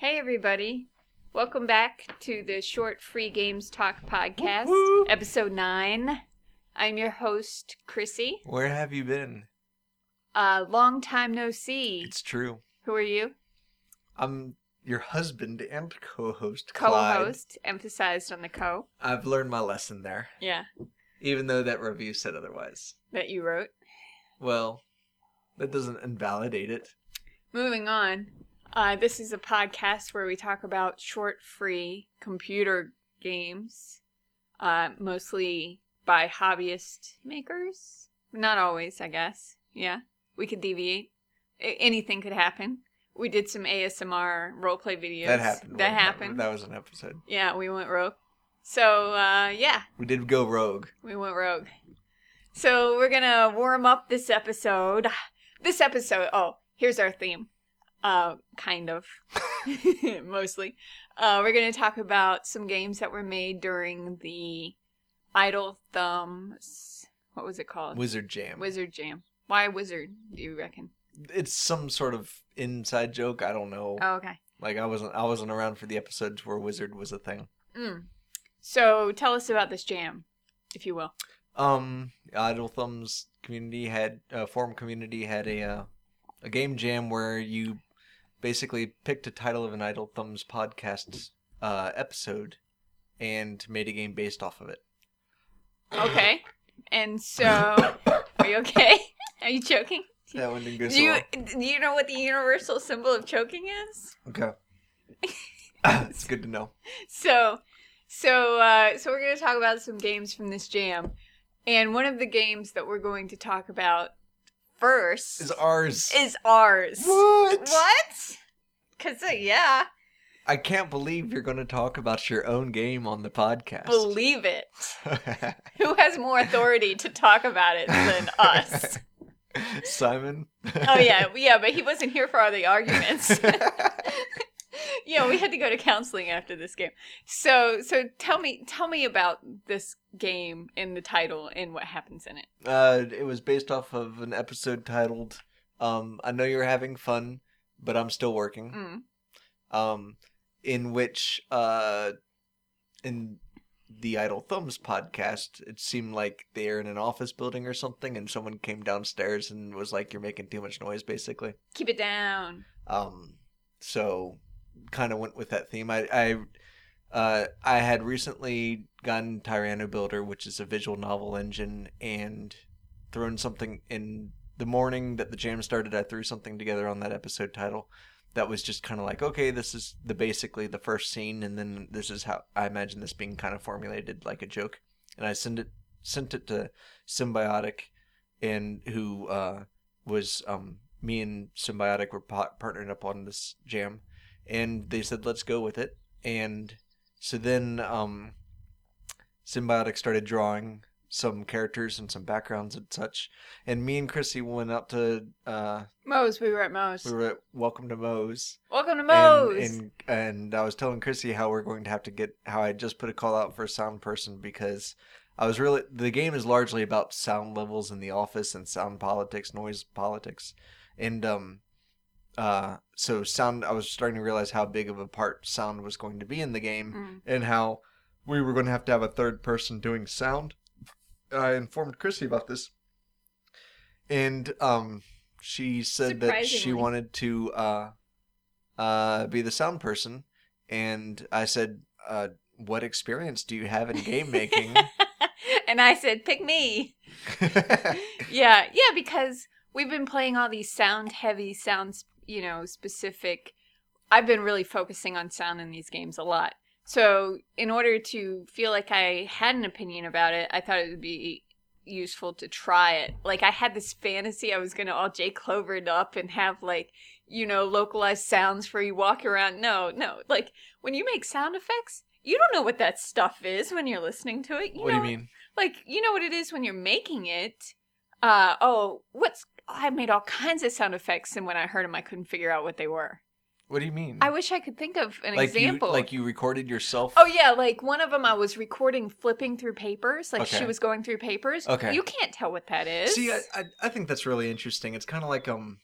Hey, everybody. Welcome back to the Short Free Games Talk podcast, whoop. episode 9. I'm your host, Chrissy. Where have you been? Uh, long time no see. It's true. Who are you? I'm your husband and co-host, Co host, emphasized on the co. I've learned my lesson there, Yeah, even though that review said otherwise. that you wrote. Well, that doesn't invalidate it. Moving on. Uh, this is a podcast where we talk about short, free computer games, uh, mostly by hobbyist makers. Not always, I guess. Yeah, we could deviate. Anything could happen. We did some ASMR roleplay videos. That happened. That happened. That was an episode. Yeah, we went rogue. So, uh, yeah, We did go rogue. we went rogue. So we're gonna warm up this episode. This episode. Oh, here's our theme. Uh, kind of, mostly. Uh, we're gonna talk about some games that were made during the Idle Thumbs. What was it called? Wizard Jam. Wizard Jam. Why Wizard? Do you reckon? it's some sort of inside joke. I don't know. Oh, okay. Like I wasn't. I wasn't around for the episodes where wizard was a thing. Mm. So tell us about this jam, if you will. Um, Idle Thumbs community had uh, forum community had a uh, a game jam where you basically picked a title of an Idle Thumbs podcast uh, episode and made a game based off of it. Okay. And so, are you okay? Are you choking? That one didn't go so Do you well. do you know what the universal symbol of choking is? Okay. it's good to know. So, so uh, so we're going to talk about some games from this jam, and one of the games that we're going to talk about first Is ours? is ours. What? What? Cause uh, yeah, I can't believe you're going to talk about your own game on the podcast. believe it. Who has more authority to talk about it than us? Simon. Oh yeah, yeah, but he wasn't here for all the arguments. yeah, we had to go to counseling after this game. So, so tell me, tell me about this game and the title and what happens in it. Uh, it was based off of an episode titled um, "I Know You're Having Fun, but I'm Still Working." Mm. Um, in which uh, in the Idle Thumbs podcast, it seemed like they're in an office building or something, and someone came downstairs and was like, "You're making too much noise," basically. Keep it down. Um, so kind of went with that theme. I I uh, I had recently gotten TyranoBuilder, which is a visual novel engine, and thrown something in the morning that the jam started. I threw something together on that episode title that was just kind of like, okay, this is the basically the first scene, and then this is how I imagine this being kind of formulated like a joke. And I sent it sent it to Symbiotic, and who uh, was um, me and Symbiotic were pa- partnered up on this jam, and they said let's go with it. And so then um, Symbiotic started drawing some characters and some backgrounds and such, and me and Chrissy went out to uh, Moe's, we were at Moe's. we were at Welcome to Moe's. Welcome to Moe's. And, and and I was telling Chrissy how we're going to have to get how I just put a call out for a sound person because I was really the game is largely about sound levels in the office and sound politics, noise politics, and um uh so sound I was starting to realize how big of a part sound was going to be in the game Mm. and how we were going to have to have a third person doing sound. I informed Chrissy about this, and um, she said that she wanted to uh, uh, be the sound person, and I said, uh, "What experience do you have in game making?" and I said, pick me. Yeah, yeah, because we've been playing all these sound heavy, sounds, you know, specific. I've been really focusing on sound in these games a lot. So, in order to feel like I had an opinion about it, I thought it would be useful to try it. Like, I had this fantasy I was going to all J Clovered up and have, like, you know, localized sounds for you walk around. No, no. Like, when you make sound effects, you don't know what that stuff is when you're listening to it. You what do you mean? like you know what it is when you're making it uh oh what's i made all kinds of sound effects and when i heard them i couldn't figure out what they were What do you mean? i wish i could think of an like example you like you recorded yourself. oh yeah like one of them i was recording flipping through papers like she was going through papers Okay. you can't tell what that is See, I, I I think that's really interesting. It's kind of like um,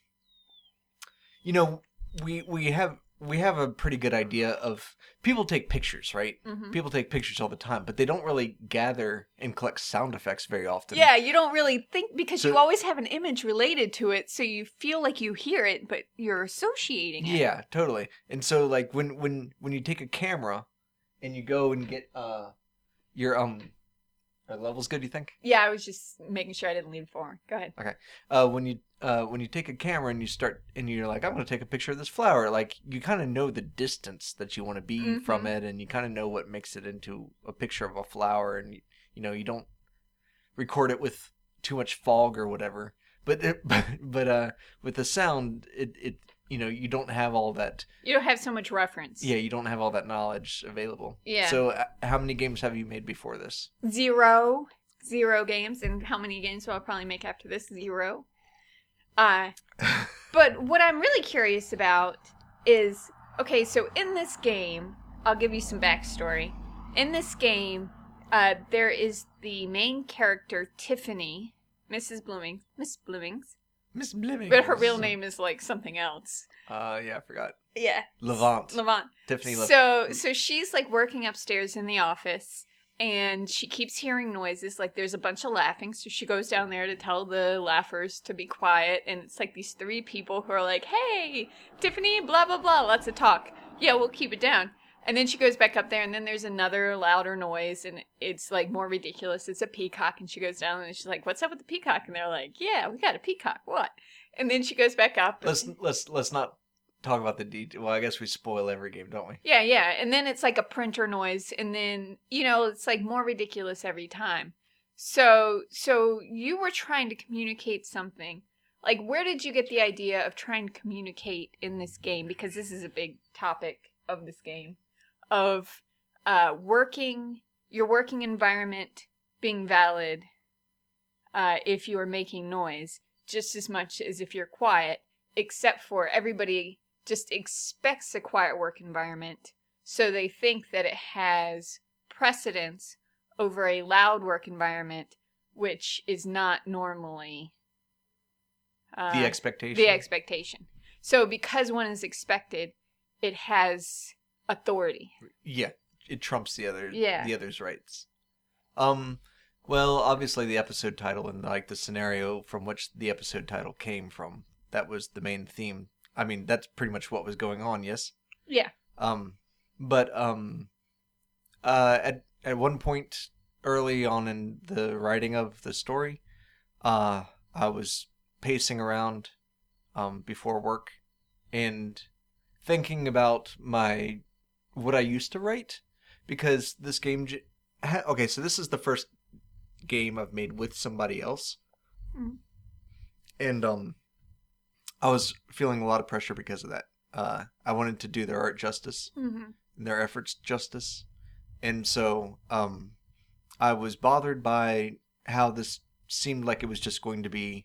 you know, we we have we have a pretty good idea of people take pictures, right? Mhm. People take pictures all the time, but they don't really gather and collect sound effects very often. Yeah, you don't really think because So- you always have an image related to it, so you feel like you hear it, but you're associating it. Yeah, totally. And so like when when when you take a camera and you go and get uh your um are levels good you think? Yeah, I was just making sure I didn't lean forward. Go ahead. Okay. Uh when you uh when you take a camera and you start and you're like I'm going to take a picture of this flower, like you kind of know the distance that you want to be from Mhm. it and you kind of know what makes it into a picture of a flower and you, you know, you don't record it with too much fog or whatever. But it, but, but uh with the sound it it you know, you don't have all that You don't have so much reference. Yeah, you don't have all that knowledge available. Yeah. So, uh, how many games have you made before this? Zero. Zero games. And how many games will I probably make after this? Zero. Uh, but what I'm really curious about is okay, so in this game, I'll give you some backstory. In this game, uh, there is the main character, Tiffany, Mrs. Blooming, Miss Bloomings, Miss Blimming. but her real name is like something else. Uh, yeah, I forgot. Yeah. Levant. Levant. Tiffany Levant. So so she's like working upstairs in the office and she keeps hearing noises like there's a bunch of laughing so she goes down there to tell the laughers to be quiet and it's like these three people who are like hey tiffany blah blah blah lots of talk yeah we'll keep it down and then she goes back up there and then there's another louder noise and it's like more ridiculous it's a peacock and she goes down and she's like what's up with the peacock and they're like yeah we got a peacock what and then she goes back up let's let's let's not talk about the detail. Well, I guess we spoil every game, don't we? Yeah, yeah. And then it's like a printer noise and then, you know, it's like more ridiculous every time. So, so you were trying to communicate something. Like where did you get the idea of trying to communicate in this game because this is a big topic of this game of uh working your working environment being valid uh if you are making noise just as much as if you're quiet except for everybody just expects a quiet work environment, so they think that it has precedence over a loud work environment, which is not normally uh, the expectation. the expectation. So because one is expected, it has authority. yeah, it trumps the other. Yeah. The other's rights. Um. Well, obviously, the episode title and like the scenario from which the episode title came from. That was the main theme. I mean, that's pretty much what was going on. Yes. Yeah. Um, but um, uh, at at one point early on in the writing of the story, uh, I was pacing around, um, before work, and thinking about my what I used to write, because this game. J- ha- okay, so this is the first game I've made with somebody else, Mhm. and um, I was feeling a lot of pressure because of that. Uh, I wanted to do their art justice Mm-hmm. and their efforts justice. And so um, I was bothered by how this seemed like it was just going to be,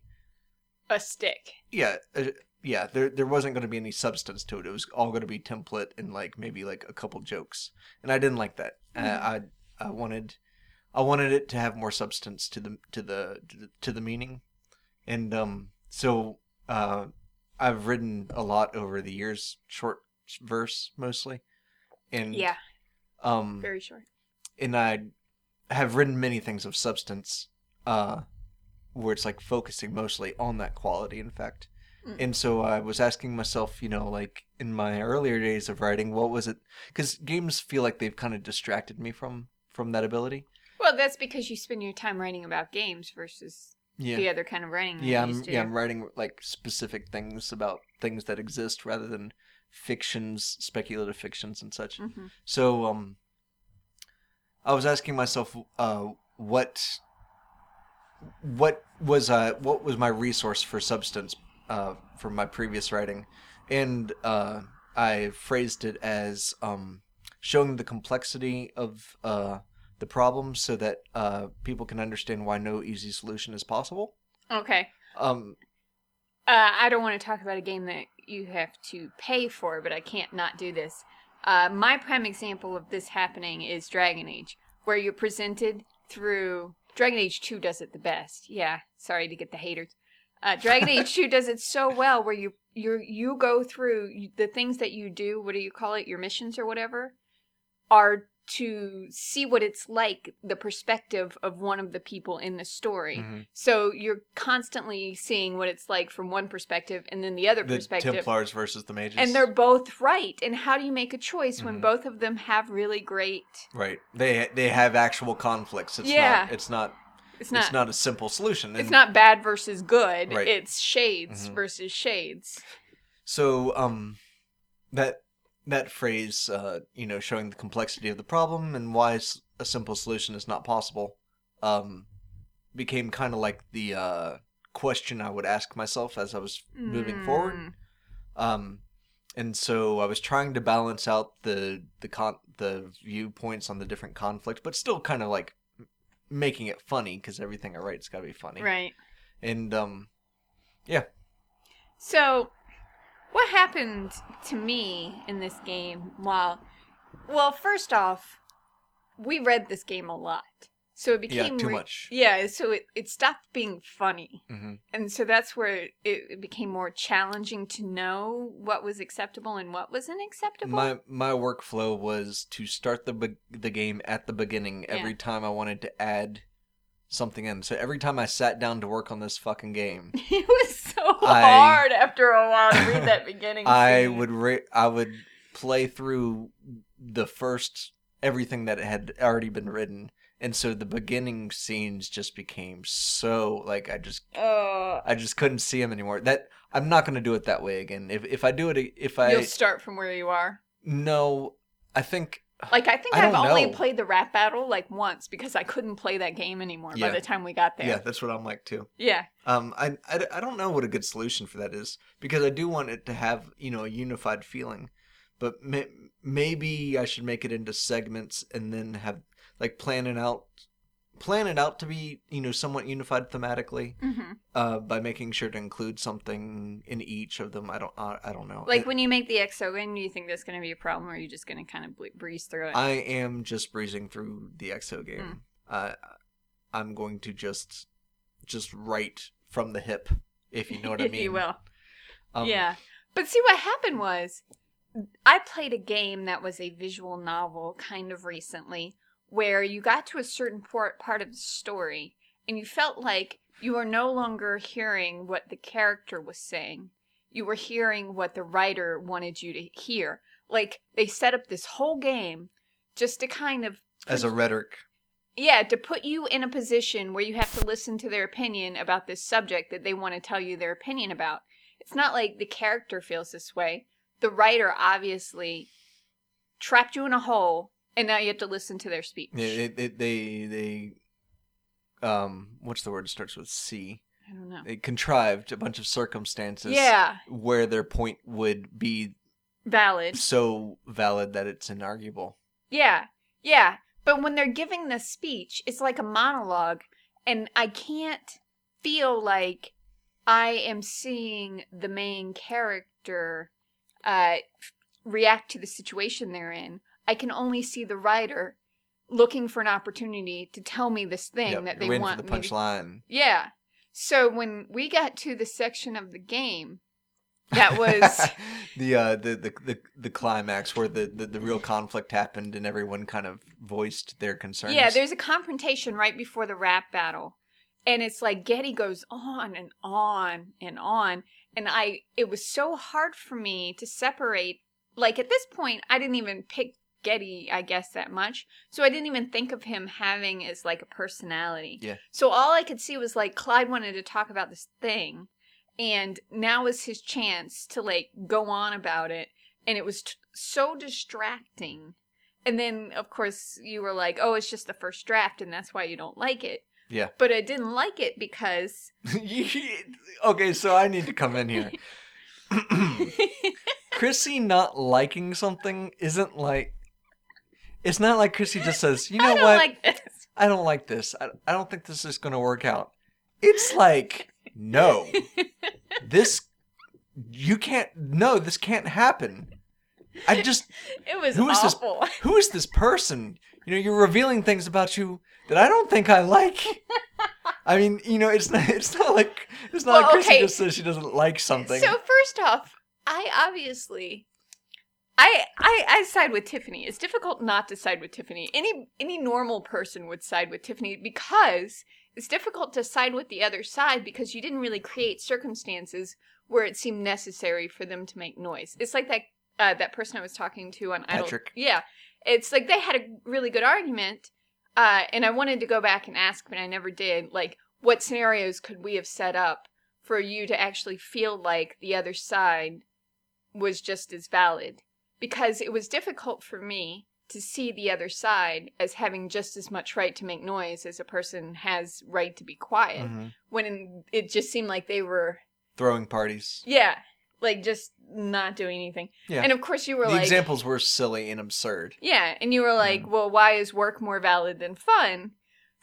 A stick. yeah, uh, yeah. There there wasn't going to be any substance to it. It was all going to be template and like maybe like a couple jokes. And I didn't like that. Mhm. Uh, I I wanted I wanted it to have more substance to the to the to the, to the meaning. And um, so uh, I've written a lot over the years, short verse mostly. And Yeah, um, very short. and I have written many things of substance, uh, where it's like focusing mostly on that quality, in fact. Mm. And so I was asking myself, you know, like in my earlier days of writing, what was it? Because games feel like they've kind of distracted me from from that ability. Well, that's because you spend your time writing about games versus Yeah, the other kind of writing. yeah, I'm, used to yeah. I'm writing like specific things about things that exist rather than fictions, speculative fictions, and such. Mhm. So um I was asking myself uh what what was uh what was my resource for substance uh from my previous writing and uh I phrased it as um showing the complexity of uh the problem so that uh people can understand why no easy solution is possible. Okay. Um Uh, I don't want to talk about a game that you have to pay for, but I can't not do this. Uh, my prime example of this happening is Dragon Age, where you're presented through. Dragon Age 2 does it the best. Yeah, sorry to get the haters. Uh, Dragon Age 2 does it so well where you you you go through the things that you do, what do you call it, your missions or whatever, are to see what it's like the perspective of one of the people in the story. Mhm. So you're constantly seeing what it's like from one perspective and then the other The perspective. Templars versus the Mages. And they're both right. And how do you make a choice when Mhm. both of them have really great right. They they have actual conflicts. It's Yeah. not. It's not. It's not it's not a simple solution. it's And not bad versus good. Right. It's shades Mhm. versus shades. So um, that that phrase, uh, you know, showing the complexity of the problem and why a simple solution is not possible, um, became kind of like the uh, question I would ask myself as I was moving forward. Mm. Um, and so I was trying to balance out the the con the viewpoints on the different conflicts, but still kind of like making it funny because everything I write's got to be funny. Right. And um, yeah. So, what happened to me in this game while. Well, first off, we read this game a lot. So it yeah, became. too re- much. Yeah, so it, it stopped being funny. hmm And so that's where it, it became more challenging to know what was acceptable and what wasn't acceptable. My my workflow was to start the be- the game at the beginning Yeah. every time I wanted to add something in. So every time I sat down to work on this fucking game, it was so I- hard after a while to read that beginning. I scene. would ra- I would play through the first everything that had already been written, and so the beginning scenes just became so like I just Uh, I just couldn't see them anymore. That I'm not going to do it that way again. If if I do it, if I you'll start from where you are. no, I think Like I think I I've only know. played the rap battle like once because I couldn't play that game anymore by the time we got there. yeah, that's what I'm like too. Yeah. Um, I, I, I don't know what a good solution for that is because I do want it to have you know a unified feeling, but may, maybe I should make it into segments and then have like plan it out, plan it out to be you know somewhat unified thematically. hmm Uh, by making sure to include something in each of them. I don't I, I don't know. Like It- when you make the Exogen, do you think that's going to be a problem, or are you just going to kind of ble- breeze through it? I am just breezing through the EXO game. Mm. Uh, I'm going to just just write from the hip, if you know what I if mean. you will. Um, yeah. But see, what happened was, I played a game that was a visual novel kind of recently, where you got to a certain part part of the story, and you felt like you were no longer hearing what the character was saying. You were hearing what the writer wanted you to hear. Like they set up this whole game just to kind of As a rhetoric. yeah, to put you in a position where you have to listen to their opinion about this subject that they want to tell you their opinion about. It's not like the character feels this way. The writer obviously trapped you in a hole, and now you have to listen to their speech. It, it, they they um what's the word? It starts with C. I don't know. They contrived a bunch of circumstances Yeah, where their point would be valid. so valid that it's inarguable. Yeah, yeah. But when they're giving the speech, it's like a monologue, and I can't feel like I am seeing the main character uh, react to the situation they're in. I can only see the writer looking for an opportunity to tell me this thing Yep, that they want for the punchline. yeah. So when we got to the section of the game that was the, uh, the the the the climax where the, the the real conflict happened and everyone kind of voiced their concerns. Yeah, there's a confrontation right before the rap battle. And it's like Getty goes on and on and on. And I it was so hard for me to separate like at this point I didn't even pick Getty, I guess, that much. So I didn't even think of him having as like a personality. Yeah. So all I could see was like Clyde wanted to talk about this thing, and now is his chance to like go on about it. And it was t- so distracting. And then, of course, you were like, oh, it's just the first draft, and that's why you don't like it. Yeah. But I didn't like it because. okay, so I need to come in here. Chrissy not liking something isn't like. It's not like Chrissy just says, "You know I what? like this. I don't like this. I, I don't think this is going to work out." It's like, no, this you can't. No, this can't happen. I just It was Who is this- awful. who is this person? You know, you're revealing things about you that I don't think I like. I mean, you know, it's not. It's not like it's not Well, like Chrissy okay. just says she doesn't like something. So first off, I obviously I, I I side with Tiffany. It's difficult not to side with Tiffany. Any any normal person would side with Tiffany because it's difficult to side with the other side because you didn't really create circumstances where it seemed necessary for them to make noise. It's like that uh, that person I was talking to on Idle. Patrick. Yeah, it's like they had a really good argument, uh, and I wanted to go back and ask, but I never did. Like, what scenarios could we have set up for you to actually feel like the other side was just as valid? Because it was difficult for me to see the other side as having just as much right to make noise as a person has right to be quiet. Mhm. When it just seemed like they were, Throwing parties. yeah, like just not doing anything. Yeah. And of course, you were the like, examples were silly and absurd. yeah, and you were like, well, why is work more valid than fun?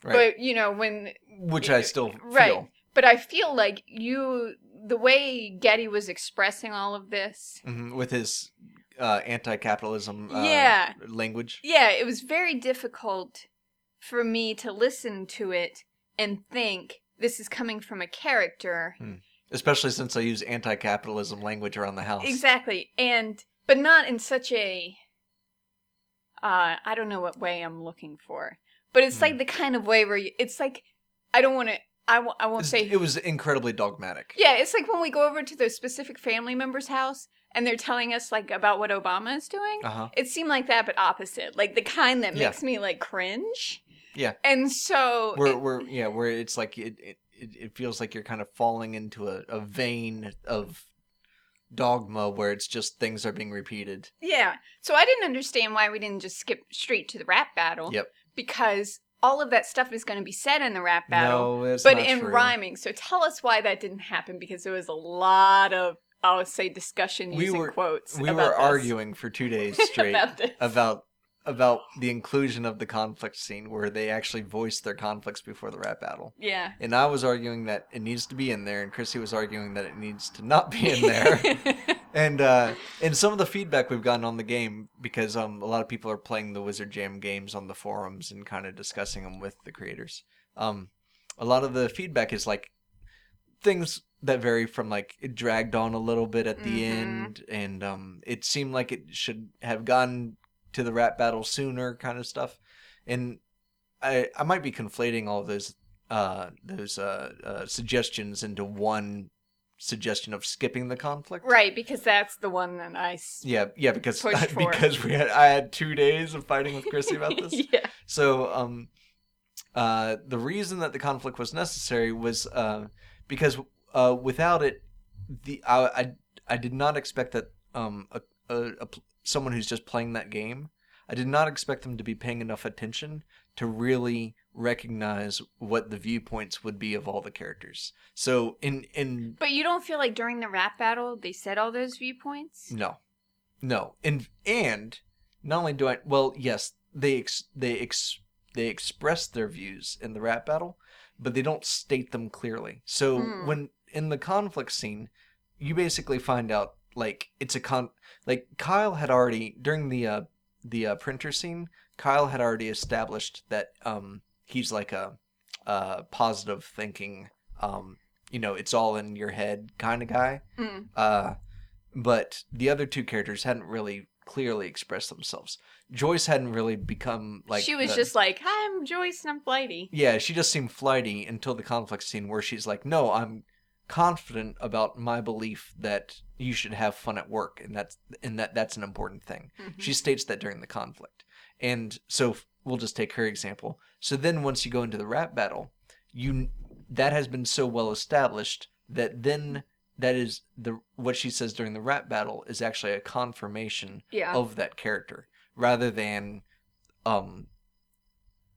Right. But you know, when Which I still right, feel. but I feel like you, the way Getty was expressing all of this, Mhm, With his uh, anti-capitalism uh, Yeah. language. yeah, it was very difficult for me to listen to it and think this is coming from a character Especially since I use anti-capitalism language around the house. Exactly. And but not in such a uh I don't know what way I'm looking for. But it's Hmm. like the kind of way where you, it's like I don't want to I w- I won't It's- say it was incredibly dogmatic. Yeah, it's like when we go over to the specific family member's house and they're telling us like about what Obama is doing. Uh huh. It seemed like that but opposite. Like the kind that Yeah. makes me like cringe. Yeah. And so Where, it- where, yeah, where it's like it, it, it feels like you're kind of falling into a, a vein of dogma where it's just things are being repeated. Yeah. So I didn't understand why we didn't just skip straight to the rap battle. Yep. Because all of that stuff is going to be said in the rap battle, No, it's but in true. rhyming. So tell us why that didn't happen because there was a lot of I would say discussion We using were- quotes. We were arguing for two days straight about this. about about the inclusion of the conflict scene where they actually voiced their conflicts before the rap battle. yeah. And I was arguing that it needs to be in there, and Chrissy was arguing that it needs to not be in there. and uh, and some of the feedback we've gotten on the game because um a lot of people are playing the Wizard Jam games on the forums and kind of discussing them with the creators. Um, a lot of the feedback is like things that vary from like it dragged on a little bit at the Mhm. end, and um it seemed like it should have gone to the rap battle sooner, kind of stuff. And I I might be conflating all those uh those uh, uh suggestions into one suggestion of skipping the conflict. right, because that's the one that i Yeah, yeah, because for. because we had I had two days of fighting with Chrissy about this. yeah. So um, uh, the reason that the conflict was necessary was uh, because uh, without it, the I, I I did not expect that um a, a, a someone who's just playing that game, I did not expect them to be paying enough attention to really recognize what the viewpoints would be of all the characters. So in in But you don't feel like during the rap battle they said all those viewpoints? No, no, and and not only do I well, yes, they ex, they ex, they express their views in the rap battle, but they don't state them clearly. So Hmm. when in the conflict scene, you basically find out like it's a con like Kyle had already during the uh the uh, printer scene, Kyle had already established that um he's like a uh positive thinking um you know it's all in your head kind of guy Mm. uh, but the other two characters hadn't really clearly express themselves. Joyce hadn't really become like she was the- just like, "Hi, I'm Joyce and I'm flighty." yeah. She just seemed flighty until the conflict scene where she's like, "No, I'm confident about my belief that you should have fun at work, and that's and that that's an important thing." Mhm. She states that during the conflict. And so we'll just take her example. So then once you go into the rap battle, you that has been so well established that then that is the what she says during the rap battle is actually a confirmation yeah. of that character rather than um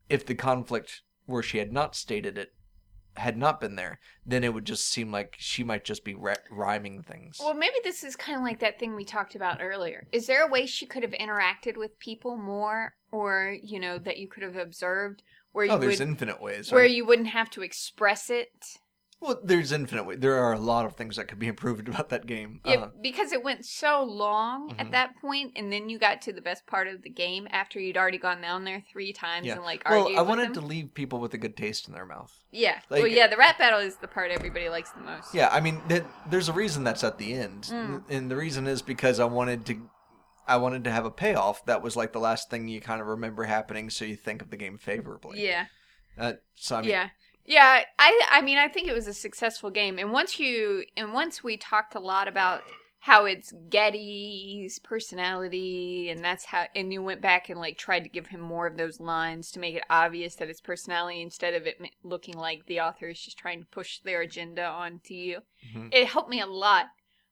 if the conflict where she had not stated it had not been there, then it would just seem like she might just be ri- rhyming things. Well, maybe this is kind of like that thing we talked about earlier. Is there a way she could have interacted with people more, or you know, that you could have observed where you oh, there's would, infinite ways. where right? you wouldn't have to express it? Well, there's infinite. wa- There are a lot of things that could be improved about that game. Yeah, Uh, because it went so long Mhm. at that point, and then you got to the best part of the game after you'd already gone down there three times Yeah. and like well, argued I with wanted them. to leave people with a good taste in their mouth. Yeah, well, yeah, the rap battle is the part everybody likes the most. Yeah, I mean, th- there's a reason that's at the end, Mm. and the reason is because I wanted to, I wanted to have a payoff that was like the last thing you kind of remember happening, so you think of the game favorably. yeah, Uh, so I mean, yeah, yeah. I, I mean, I think it was a successful game, and once you, and once we talked a lot about how it's Getty's personality, and that's how, and you went back and like tried to give him more of those lines to make it obvious that it's personality instead of it looking like the author is just trying to push their agenda onto you. Mhm. It helped me a lot.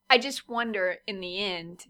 I just wonder in the end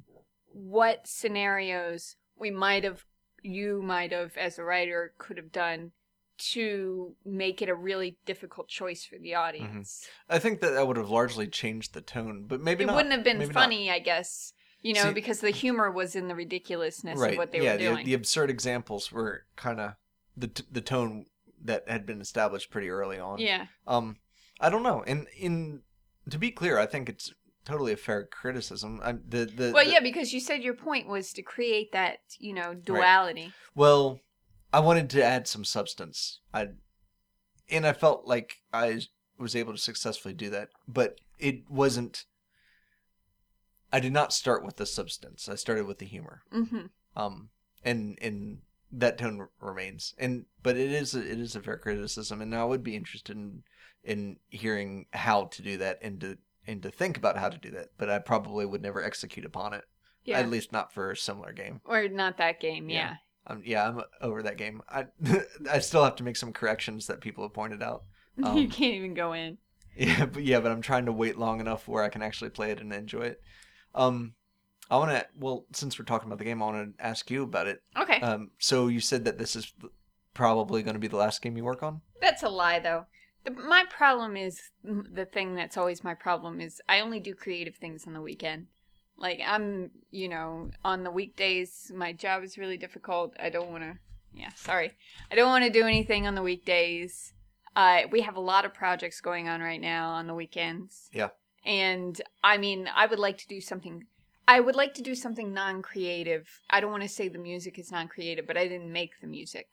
what scenarios we might have, you might have, as a writer, could have done to make it a really difficult choice for the audience. I think that that would have largely changed the tone, but maybe it not. wouldn't have been Maybe not. funny, I guess. You know, See- because the humor was in the ridiculousness right? of what they yeah, were the, doing. the absurd examples were kind of the t- the tone that had been established pretty early on. yeah. Um, I don't know. And in to be clear, I think it's totally a fair criticism. I'm the the Well, the- yeah, because you said your point was to create that, you know, duality. Well, I wanted to add some substance. I and I felt like I was able to successfully do that, but it wasn't. I did not start with the substance. I started with the humor. hmm Um, and and that tone r- remains. And but it is a, it is a fair criticism, and I would be interested in in hearing how to do that and to and to think about how to do that. But I probably would never execute upon it. Yeah. At least not for a similar game. or not that game, Yeah. yeah. Um, yeah, I'm over that game. I I still have to make some corrections that people have pointed out. you Um, can't even go in. Yeah, but yeah, but I'm trying to wait long enough where I can actually play it and enjoy it. Um, I want to. Well, since we're talking about the game, I want to ask you about it. Okay. Um, so you said that this is probably going to be the last game you work on. That's a lie, though. The, my problem is the thing that's always my problem is I only do creative things on the weekend. Like I'm, you know, on the weekdays, my job is really difficult. I don't want to. Yeah, sorry. I don't want to do anything on the weekdays. Uh, we have a lot of projects going on right now on the weekends. Yeah. And I mean, I would like to do something. I would like to do something non-creative. I don't want to say the music is non-creative, but I didn't make the music.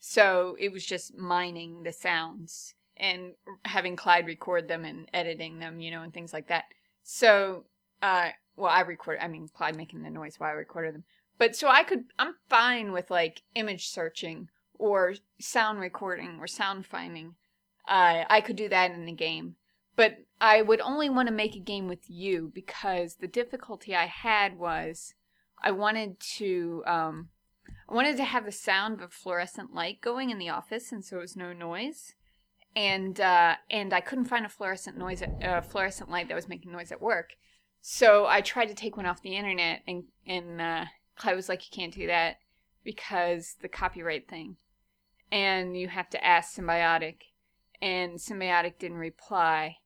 So it was just mining the sounds and having Clyde record them and editing them, you know, and things like that. So, uh, well, I recorded, I mean, Clyde making the noise while I recorded them. But so I could, I'm fine with like image searching or sound recording or sound finding. Uh, I could do that in the game. But I would only want to make a game with you because the difficulty I had was I wanted to, um, I wanted to have the sound of a fluorescent light going in the office, and so it was no noise. And uh, and I couldn't find a fluorescent noise, uh, fluorescent light that was making noise at work. So I tried to take one off the internet, and and uh, Clyde was like, "You can't do that because the copyright thing, and you have to ask Symbiotic." And Symbiotic didn't reply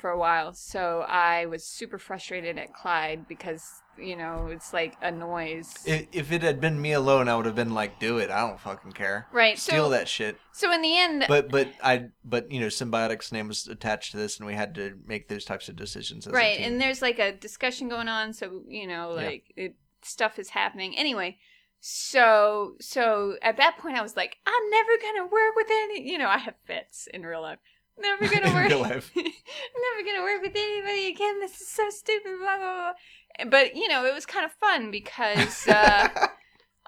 for a while, so I was super frustrated at Clyde because you know it's like a noise. If, if it had been me alone, I would have been like, "Do it! I don't fucking care. right. Steal so that shit." So in the end, But but I but you know, Symbiotic's name was attached to this, and we had to make those types of decisions. As a right, and there's like a discussion going on, so you know, Yeah. like it, stuff is happening. Anyway, so so at that point, I was like, I'm never gonna work with any. You know, I have fits in real life. Never gonna work. never gonna work with anybody again. This is so stupid. Blah blah blah. But you know, it was kind of fun because. uh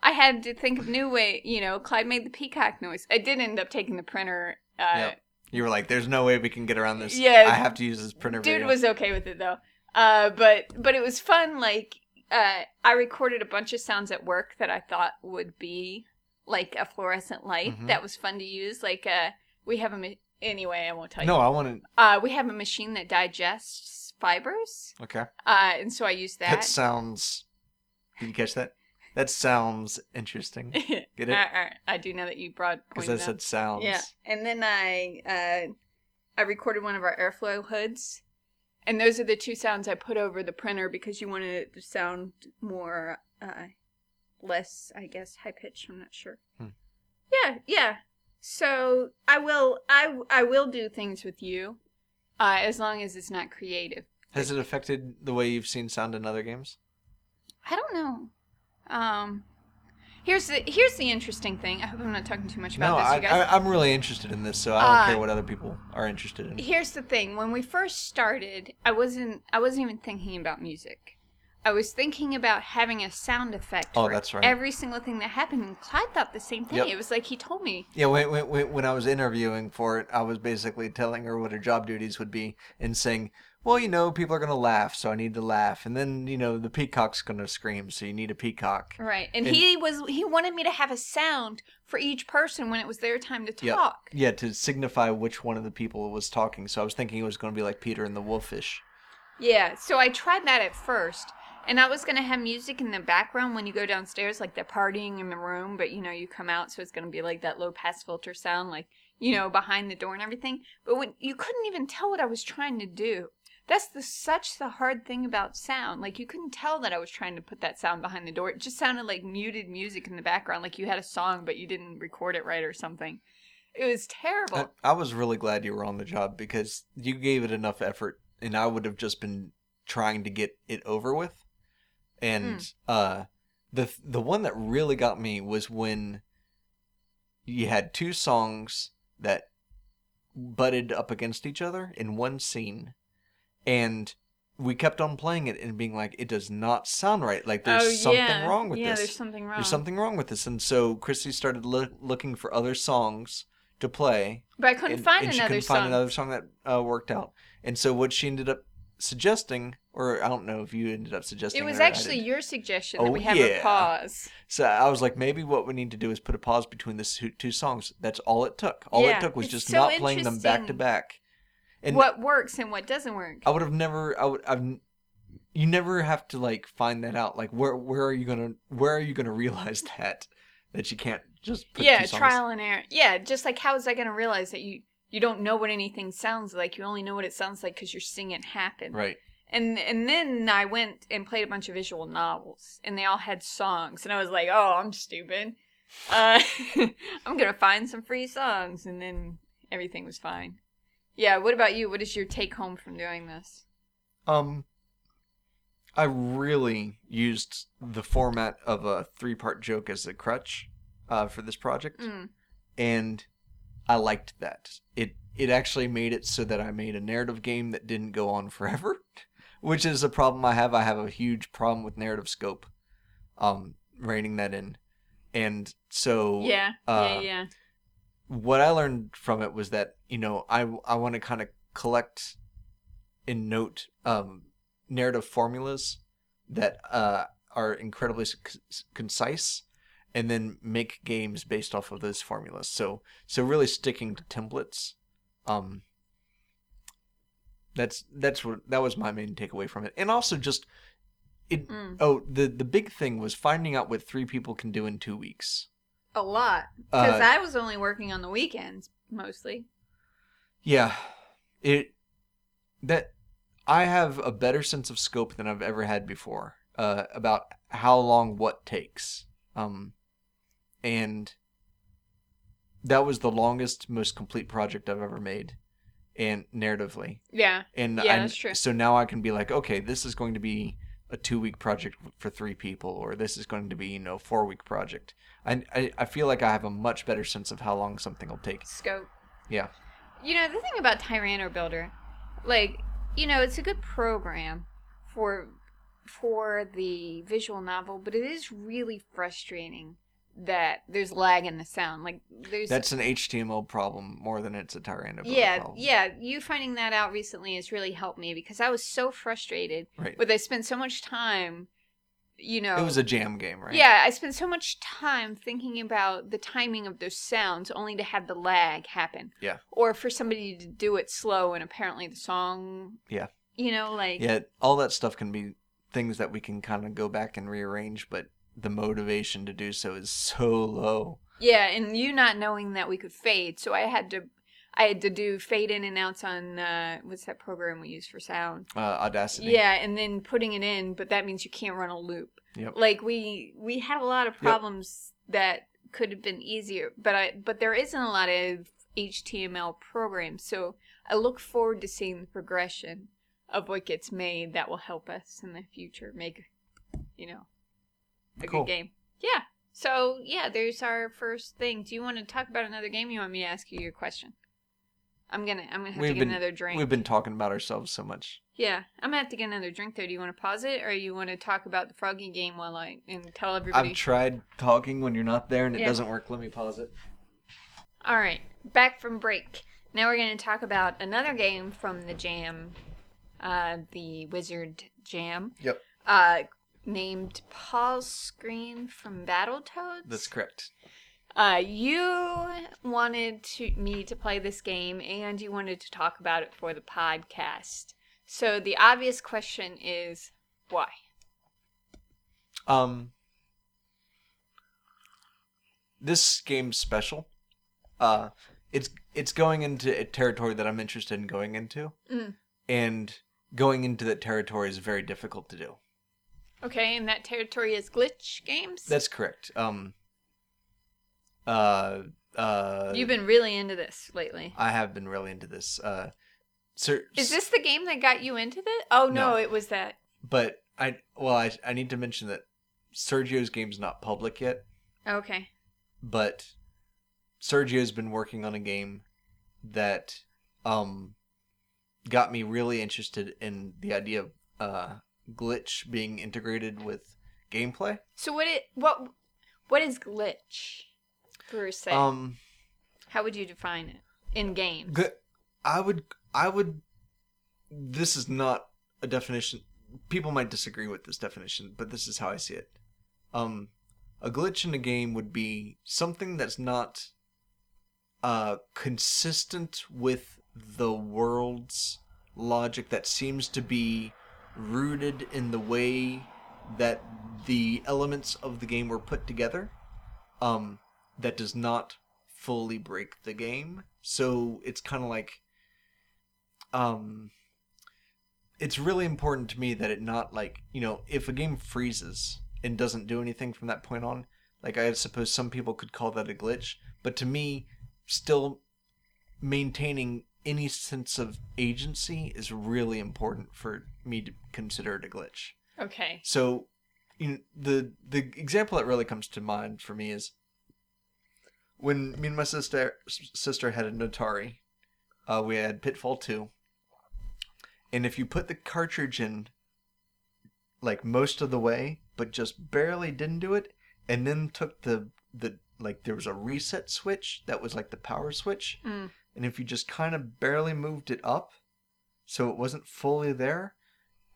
I had to think of new way. You know, Clyde made the peacock noise. I did end up taking the printer. Uh, Yep. you were like, "There's no way we can get around this. Yeah. I have to use this printer." dude video. was okay with it though uh but but it was fun like uh i recorded a bunch of sounds at work that i thought would be like a fluorescent light Mhm. that was fun to use like uh we have a anyway i won't tell you. No, you I want to. uh we have a machine that digests fibers. Okay. uh and so i use That that sounds. Did you catch that? That sounds interesting. Get it? Uh, uh, i do know that you brought Because pointed I out. said sounds. Yeah, and then I uh, I recorded one of our airflow hoods, and those are the two sounds I put over the printer because you wanted it to sound more uh, less, I guess, high pitched. I'm not sure. Hmm. Yeah, yeah. So I will I I will do things with you. Uh, as long as it's not creative. Has it affected the way you've seen sound in other games? I don't know. Um, here's the here's the interesting thing. I hope I'm not talking too much about No, this, I, you guys. I, I'm really interested in this, so I don't Uh, care what other people are interested in. Here's the thing: when we first started, I wasn't I wasn't even thinking about music. I was thinking about having a sound effect Oh, for that's right. every single thing that happened. And Clyde thought the same thing. Yep. It was like he told me. Yeah, when, when, when I was interviewing for it, I was basically telling her what her job duties would be and saying, well, you know, people are going to laugh, so I need to laugh. And then, you know, the peacock's going to scream, so you need a peacock. Right, and, And- he was he wanted me to have a sound for each person when it was their time to talk. Yeah, to signify which one of the people was talking. So I was thinking it was going to be like Peter and the Wolfish. Yeah, so I tried that at first. And I was going to have music in the background when you go downstairs, like they're partying in the room, but you know, you come out, so it's going to be like that low pass filter sound, like, you know, behind the door and everything. But when you couldn't even tell what I was trying to do. That's the such the hard thing about sound. Like you couldn't tell that I was trying to put that sound behind the door. It just sounded like muted music in the background, like you had a song but you didn't record it right or something. It was terrible. I, I was really glad you were on the job because you gave it enough effort, and I would have just been trying to get it over with. And Mm. uh, the the one that really got me was when you had two songs that butted up against each other in one scene, and we kept on playing it and being like, it does not sound right. Like there's something wrong with Oh, yeah, this. there's something wrong. There's something wrong with this, and so Chrissy started loo- looking for other songs to play. But I couldn't and, find and another couldn't song. find another song that uh, worked out. And so what she ended up suggesting, or I don't know if you ended up suggesting, It was actually your suggestion Oh, that we have a pause. So I was like, maybe what we need to do is put a pause between the two, songs. That's all it took. All Yeah, it took was just so not playing them back to back. And what works and what doesn't work. I would have never. I would. I've. You never have to like find that out. Like where where are you gonna where are you gonna realize that that you can't just put yeah, trial and error. Yeah, just like how is I going to realize that you you don't know what anything sounds like? You only know what it sounds like because you're seeing it happen. Right. And and then I went and played a bunch of visual novels, and they all had songs, and I was like, oh, I'm stupid. Uh, I'm gonna find some free songs, and then everything was fine. Yeah. What about you? What is your take home from doing this? Um, I really used the format of a three part joke as a crutch uh, for this project, Mm. and I liked that. It it actually made it so that I made a narrative game that didn't go on forever, which is a problem I have. I have a huge problem with narrative scope, um, reining that in, and so Yeah. uh, yeah. Yeah. what I learned from it was that you know I I want to kind of collect and note um, narrative formulas that uh, are incredibly c- concise, and then make games based off of those formulas. So so really sticking to templates. Um, that's that's what that was my main takeaway from it, and also just it. Mm. Oh, the the big thing was finding out what three people can do in two weeks. A lot. Because Uh, I was only working on the weekends mostly. Yeah, it that I have a better sense of scope than I've ever had before uh, about how long what takes. Um, and that was the longest, most complete project I've ever made, and narratively. Yeah. And Yeah, I- that's true. So now I can be like, okay, this is going to be a two week project for three people, or this is going to be you know four week project. I, I I feel like I have a much better sense of how long something will take. Scope. Yeah. You know, the thing about TyranoBuilder, like, you know, it's a good program for for the visual novel, but it is really frustrating that there's lag in the sound. Like there's That's an HTML problem more than it's a Tyrannobot yeah, problem. yeah. You finding that out recently has really helped me because I was so frustrated. Right. But I spent so much time, you know. It was a jam game, right? Yeah, I spent so much time thinking about the timing of those sounds only to have the lag happen. Yeah. Or for somebody to do it slow and apparently the song. Yeah. You know, like. Yeah, all that stuff can be things that we can kind of go back and rearrange, but the motivation to do so is so low. Yeah, and you not knowing that we could fade, so I had to. I had to do fade in and outs on uh, what's that program we use for sound? Uh, Audacity. Yeah, and then putting it in, but that means you can't run a loop. Yep. Like we we had a lot of problems that could have been easier, but I but there isn't a lot of HTML programs. So I look forward to seeing the progression of what gets made that will help us in the future make, you know, a Cool. good game. Yeah. So yeah, there's our first thing. Do you want to talk about another game? You want me to ask you your question? I'm gonna I'm gonna have to We've get been- another drink. We've been talking about ourselves so much. Yeah, I'm gonna have to get another drink there. Do you want to pause it, or you want to talk about the Froggy game while I and tell everybody? I've tried talking when you're not there and it doesn't work. Let me pause it. All right, back from break. Now we're going to talk about another game from the Jam, uh, the Wizard Jam, Yep. uh, named Pause Screen from Battletoads. That's correct. Uh, you wanted to me to play this game, and you wanted to talk about it for the podcast. So the obvious question is, why? Um, this game's special. Uh, it's it's going into a territory that I'm interested in going into, Mm. and going into that territory is very difficult to do. Okay, and that territory is glitch games. That's correct. Um, uh, uh, You've been really into this lately. I have been really into this. Uh, sir, Is this the game that got you into this? Oh no, No. it was that. But I well, I I need to mention that Sergio's game's not public yet, Okay. but Sergio's been working on a game that um got me really interested in the idea of uh glitch being integrated with gameplay. So what it what what is glitch per se? Um How would you define it in games? Gl- I would I would this is not a definition people might disagree with this definition, but this is how I see it. Um a glitch in a game would be something that's not uh consistent with the world's logic that seems to be rooted in the way that the elements of the game were put together um that does not fully break the game. So it's kind of like um it's really important to me that it not like you know if a game freezes and doesn't do anything from that point on like i suppose some people could call that a glitch but to me still maintaining any sense of agency is really important for me to consider it a glitch Okay. so, you know, the the example that really comes to mind for me is when me and my sister sister had an Atari. Uh, we had Pitfall Two, and if you put the cartridge in, like most of the way, but just barely didn't do it, and then took the the like there was a reset switch that was like the power switch, Mm. And if you just kind of barely moved it up, so it wasn't fully there,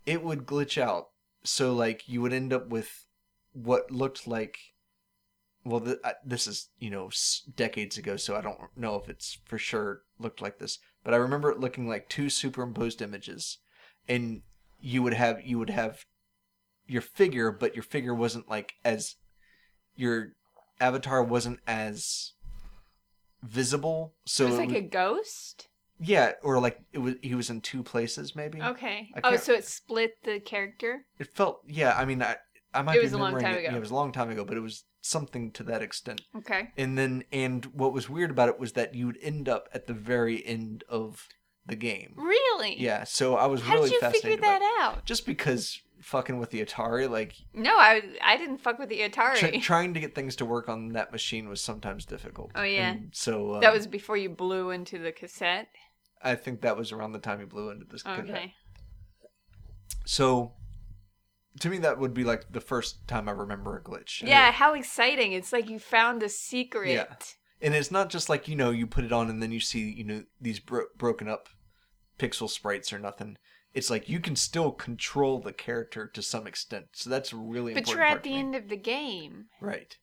it would glitch out. So like you would end up with what looked like well I- uh, this is you know s- decades ago so i don't know if it's for sure looked like this but i remember it looking like two superimposed images. And you would have you would have your figure but your figure wasn't like as your avatar wasn't as visible so it was like a ghost. yeah or like it was he was in two places maybe Okay. Oh, so it split the character. It felt, yeah. I mean, I, I might It be was a long remembering time it- ago. Yeah, it was a long time ago, but it was something to that extent. Okay. And then, and what was weird about it was that you would end up at the very end of the game. Really? Yeah. So I was How really did you fascinated. figure that out? Just because fucking with the Atari, like No, I I didn't fuck with the Atari. tr- trying to get things to work on that machine was sometimes difficult. Oh, yeah. And so uh, that was before you blew into the cassette. I think that was around the time you blew into this. cassette. Okay. So. To me, that would be like the first time I remember a glitch. It- Yeah, how exciting! It's like you found a secret. Yeah. and it's not just like you know you put it on and then you see you know these bro- broken up pixel sprites or nothing it's like you can still control the character to some extent so that's really But important you're at the end of the game. right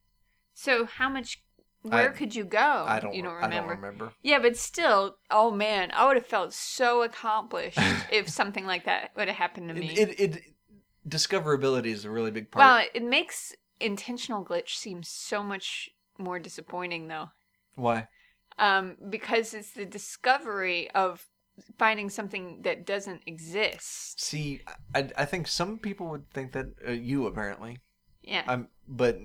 So how much? Where I- could you go? i don't You don't i remember. don't remember Yeah, but still, oh man, I would have felt so accomplished if something like that would have happened to me. it, it, it discoverability is a really big part well, it makes intentional glitch seem so much more disappointing, though, why um, because it's the discovery of finding something that doesn't exist. see i, I think some people would think that uh, you apparently Yeah. i'm but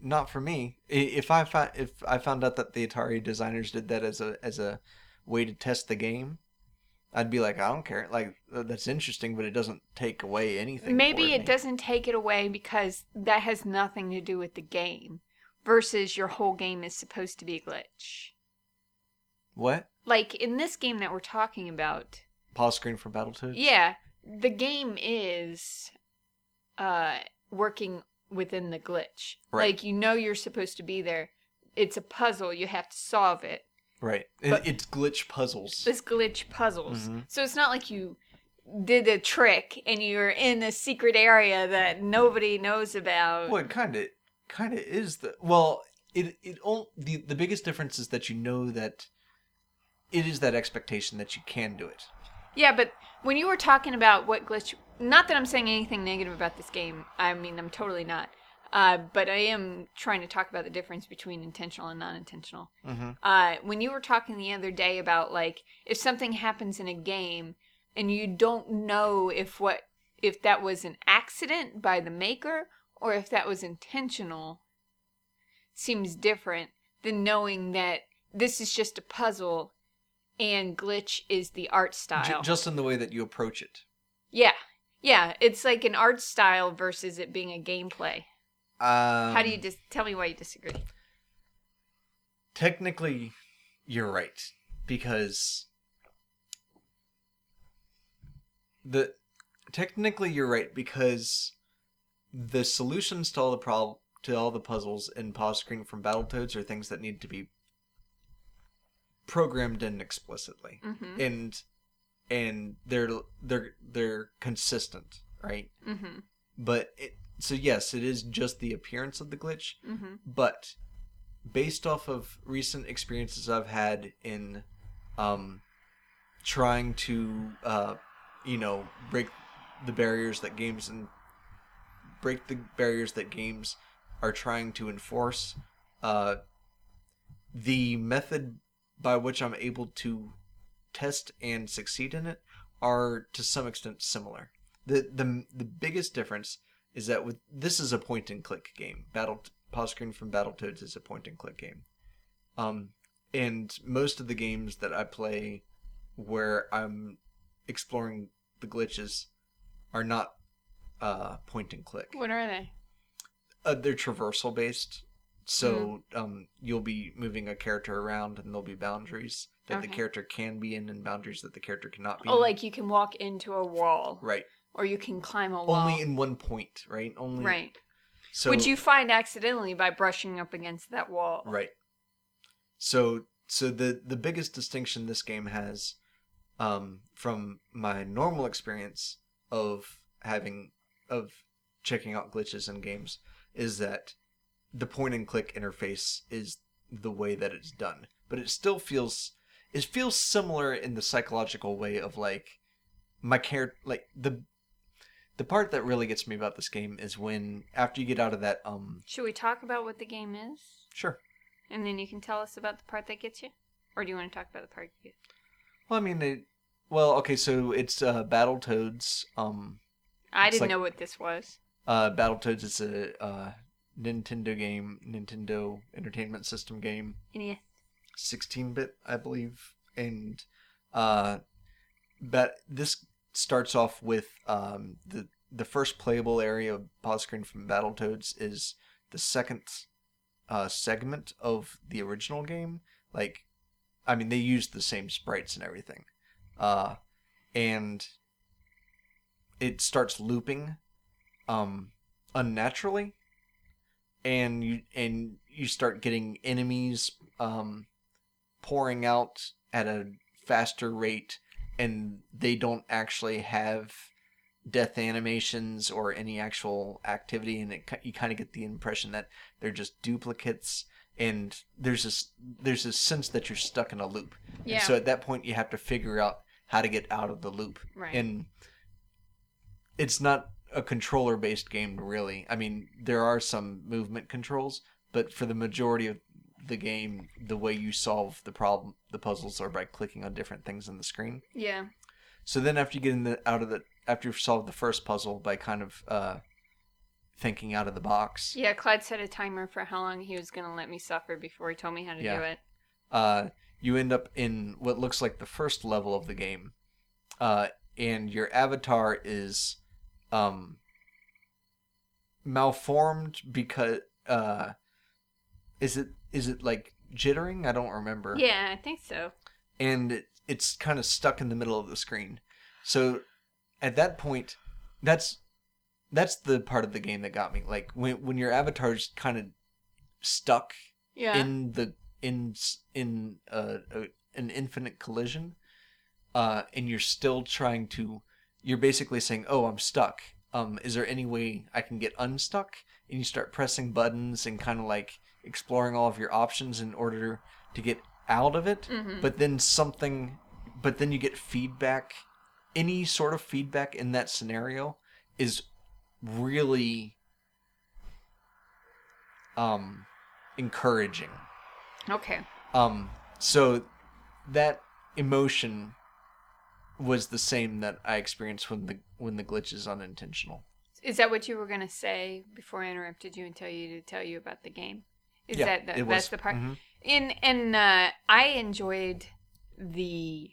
not for me if i found if i found out that the atari designers did that as a as a way to test the game I'd be like, I don't care. Like that's interesting, but it doesn't take away anything. Maybe it doesn't take it away because that has nothing to do with the game versus your whole game is supposed to be a glitch. What? Like in this game that we're talking about, Pause screen for Battletoads. yeah, the game is uh working within the glitch. Right. Like you know you're supposed to be there. It's a puzzle, you have to solve it. Right. But- it's glitch puzzles. This glitch puzzles. Mhm. So it's not like you did a trick and you're in a secret area that nobody knows about. Well, it kind of kind of is the well. It it all the the biggest difference is that you know that it is that expectation that you can do it. Yeah, but when you were talking about what glitch, not that I'm saying anything negative about this game. I mean, I'm totally not. Uh, but I am trying to talk about the difference between intentional and non-intentional. Mm-hmm. Uh, when you were talking the other day about like if something happens in a game and you don't know if what if that was an accident by the maker or if that was intentional, seems different than knowing that this is just a puzzle and glitch is the art style. just in the way that you approach it. Yeah. Yeah, it's like an art style versus it being a gameplay. Um, How do you dis- tell me why you disagree? Technically, you're right because the technically you're right because the solutions to all the prob to all the puzzles in pause screen from Battletoads are things that need to be programmed in explicitly Mm-hmm. and and they're they're they're consistent, right? Mm-hmm. But it so yes, it is just the appearance of the glitch, Mm-hmm. but based off of recent experiences I've had in um, trying to, uh, you know, break the barriers that games and break the barriers that games are trying to enforce, uh, the method by which I'm able to test and succeed in it are to some extent similar. The the the biggest difference is that with this is a point and click game. Battle pause screen from Battletoads is a point and click game. Um, and most of the games that I play where I'm exploring the glitches are not uh, point and click. What are they? Uh, they're traversal based. So um, you'll be moving a character around, and there'll be boundaries that the character can be in, and boundaries that the character cannot be. Oh, in. like you can walk into a wall, right, or you can climb a wall. only in one point, right? Only right. So Which you find accidentally by brushing up against that wall. Right. So so the the biggest distinction this game has um from my normal experience of having of checking out glitches in games is that the point and click interface is the way that it's done. But it still feels it feels similar in the psychological way of like my care like the the part that really gets me about this game is when after you get out of that um Should we talk about what the game is? sure And then you can tell us about the part that gets you? Or do you want to talk about the part you get? Well, I mean, it, well, okay, so it's uh, Battletoads. Um, I didn't like- know what this was. uh, Battletoads is a uh, Nintendo game, Nintendo Entertainment System game, Yeah. 16-bit, I believe, and uh, but this starts off with um, the the first playable area of pause screen from Battletoads is the second uh, segment of the original game. Like, I mean, they used the same sprites and everything, uh, and it starts looping um, unnaturally, and you and you start getting enemies um, pouring out at a faster rate, and they don't actually have death animations or any actual activity, and it, you kind of get the impression that they're just duplicates. And there's this there's this sense that you're stuck in a loop. Yeah. And so at that point, you have to figure out how to get out of the loop. right. And it's not a controller based game, really. I mean, there are some movement controls, but for the majority of the game, the way you solve the problem, the puzzles are by clicking on different things on the screen. yeah. So then, after you get in the out of the after you've solved the first puzzle by kind of uh, thinking out of the box, Yeah, Clyde set a timer for how long he was going to let me suffer before he told me how to Yeah. do it. uh, you end up in what looks like the first level of the game, uh, and your avatar is um, malformed because uh, is it is it like jittering? I don't remember. Yeah, I think so. and it, it's kind of stuck in the middle of the screen. So at that point, that's that's the part of the game that got me. Like when when your avatar's kind of stuck Yeah. in the in in uh, a, an infinite collision, uh, and you're still trying to. You're basically saying, "Oh, I'm stuck. Um, is there any way I can get unstuck?" And you start pressing buttons and kind of like exploring all of your options in order to get out of it. Mhm. But then something, but then you get feedback. Any sort of feedback in that scenario is really um encouraging. okay. Um, so that emotion was the same that I experienced when the when the glitch is unintentional. Is that what you were gonna say before I interrupted you and tell you to tell you about the game? Is Yeah, that the, that's the part? Mhm. In and uh, I enjoyed the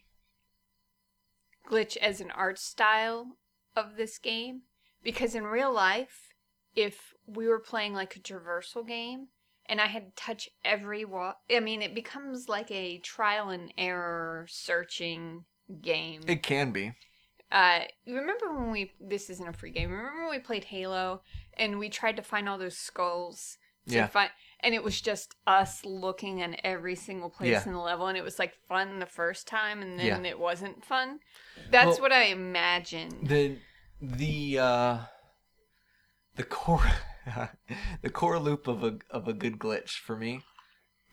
glitch as an art style of this game because in real life, if we were playing like a traversal game and I had to touch every wall, I mean, it becomes like a trial and error searching game. It can be. uh, you remember when we this isn't a free game. Remember when we played Halo and we tried to find all those skulls to Yeah. find, and it was just us looking in every single place Yeah. in the level, and it was like fun the first time, and then Yeah. it wasn't fun. That's Well, what I imagined. The the uh the core the core loop of a of a good glitch for me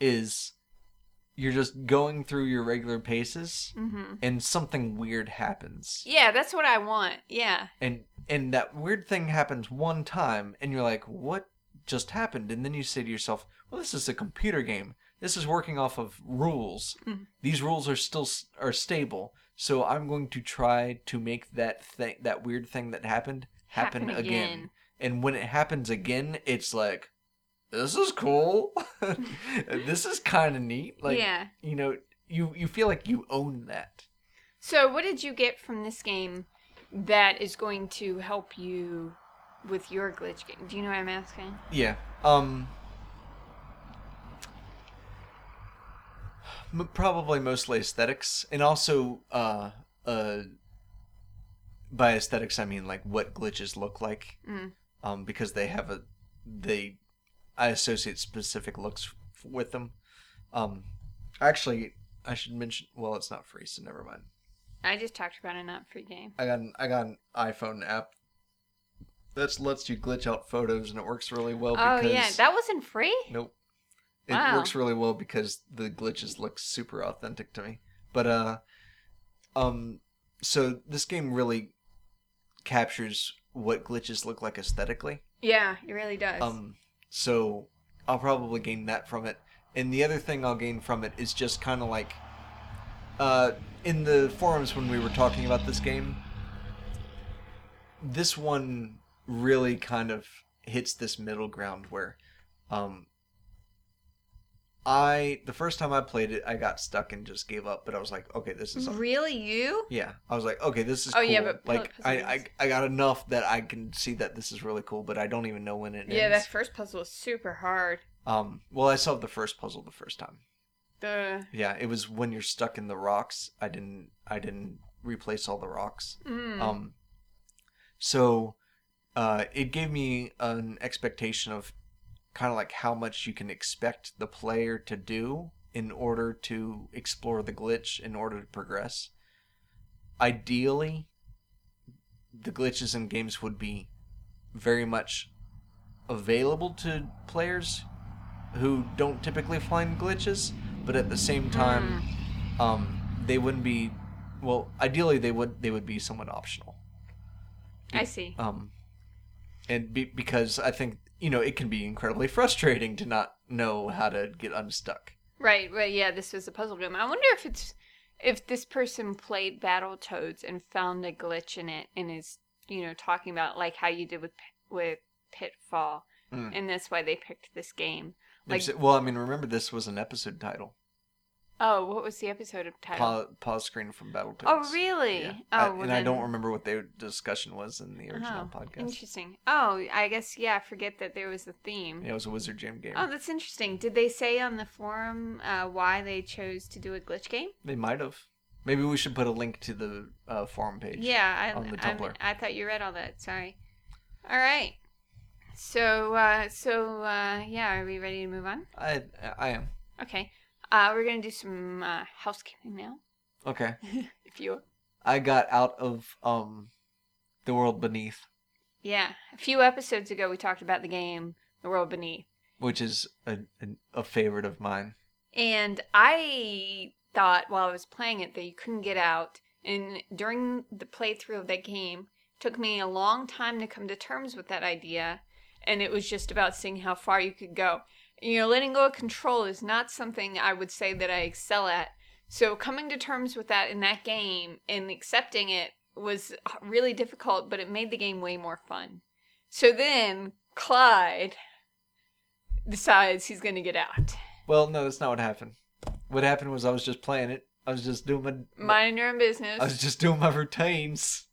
is you're just going through your regular paces hmm and something weird happens. Yeah, that's what I want. Yeah, and and that weird thing happens one time and you're like what just happened and then you say to yourself well this is a computer game this is working off of rules Mhm. these rules are still are stable so i'm going to try to make that thing that weird thing that happened happen, Happen again. again. and when it happens again it's like this is cool this is kind of neat like yeah. you know you you feel like you own that So, what did you get from this game that is going to help you with your glitch game? Do you know what I'm asking? Yeah. Um. m- Probably mostly aesthetics, and also, uh, uh, by aesthetics I mean like what glitches look like. Mm. Um, because they have a, they, I associate specific looks f- with them. Um, actually, I should mention. Well, it's not free, so never mind. I just talked about a not free game. I got an, I got an iPhone app. That lets you glitch out photos, and it works really well. Oh because yeah, that wasn't free. Nope. It Wow. works really well because the glitches look super authentic to me. But uh um so this game really captures what glitches look like aesthetically. Yeah, it really does. Um so I'll probably gain that from it. And the other thing I'll gain from it is just kind of like uh in the forums when we were talking about this game this one really kind of hits this middle ground where um I the first time I played it I got stuck and just gave up but I was like okay this is really, you? yeah. I was like okay this is Oh, cool. yeah, but like I, I I got enough that I can see that this is really cool but I don't even know when it Yeah, ends. that first puzzle was super hard. um well I solved the first puzzle the first time. The yeah it was when you're stuck in the rocks. I didn't I didn't replace all the rocks. Mm, um, so uh, it gave me an expectation of kind of like how much you can expect the player to do in order to explore the glitch, in order to progress. Ideally, the glitches in games would be very much available to players who don't typically find glitches, but at the same time, um, they wouldn't be. Well, ideally, they would they would be somewhat optional. I see. Um, and be, because I think you know it can be incredibly frustrating to not know how to get unstuck. Right, right. Yeah, this was a puzzle game. I wonder if it's if this person played Battletoads and found a glitch in it and is you know talking about like how you did with with Pitfall, Mm. and that's why they picked this game. Like- well, I mean, remember this was an episode title. Oh, what was the episode title? pause, pause screen from Battletoads. oh, really? Yeah. Oh, I- well and I don't remember what their discussion was in the original Oh, podcast. Interesting. Oh, I guess yeah. I forget that there was a theme. Yeah, it was a Wizard Jam game. Oh, that's interesting. Did they say on the forum uh, why they chose to do a glitch game? They might have. Maybe we should put a link to the uh, forum page. Yeah, I, on the I, Tumblr. I thought you read all that. Sorry. All right. So, uh, so uh, yeah, are we ready to move on? I I am. Okay. Uh, we're gonna do some uh, housekeeping now, Okay. if you. I got out of um the world beneath, Yeah, a few episodes ago we talked about the game The World Beneath, which is a a, a favorite of mine. and I thought while I was playing it that you couldn't get out. And during the playthrough of that game, it took me a long time to come to terms with that idea, and it was just about seeing how far you could go. You know, letting go of control is not something I would say that I excel at. So coming to terms with that in that game and accepting it was really difficult, but it made the game way more fun. So then Clyde decides he's going to get out. Well, no, that's not what happened. What happened was I was just playing it. I was just doing my Mind your own business. I was just doing my routines.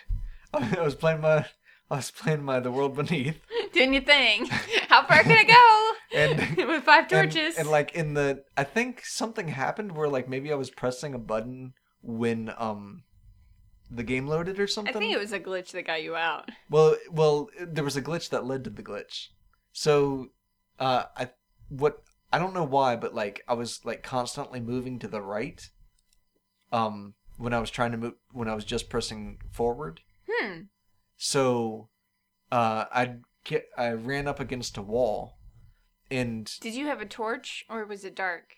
I was playing my I was playing my The World Beneath. Doing your thing. Far can I go? And- with five torches. And, like in the I think something happened where like maybe I was pressing a button when um the game loaded or something. I think it was a glitch that got you out. Well, well, there was a glitch that led to the glitch. So, uh, I what I don't know why, but like I was like constantly moving to the right. Um, when I was trying to move, when I was just pressing forward. Hmm. So, uh, I get I ran up against a wall, and Did you have a torch or was it dark?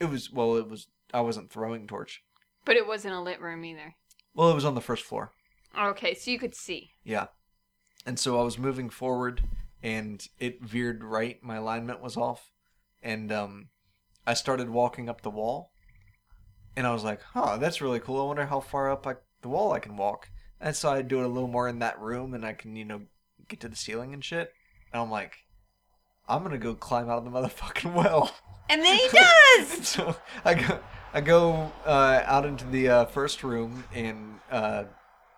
it was well, it was I wasn't throwing torch. But it wasn't a lit room either. Well, it was on the first floor. Okay, so you could see. Yeah. And so I was moving forward and it veered right. My alignment was off. And um, I started walking up the wall. And I was like, huh, that's really cool. I wonder how far up I, the wall I can walk. And so I do it a little more in that room and I can, you know, get to the ceiling and shit. And I'm like, I'm to go climb out of the motherfucking well. And then he does! so I go, I go uh, out into the uh, first room and uh,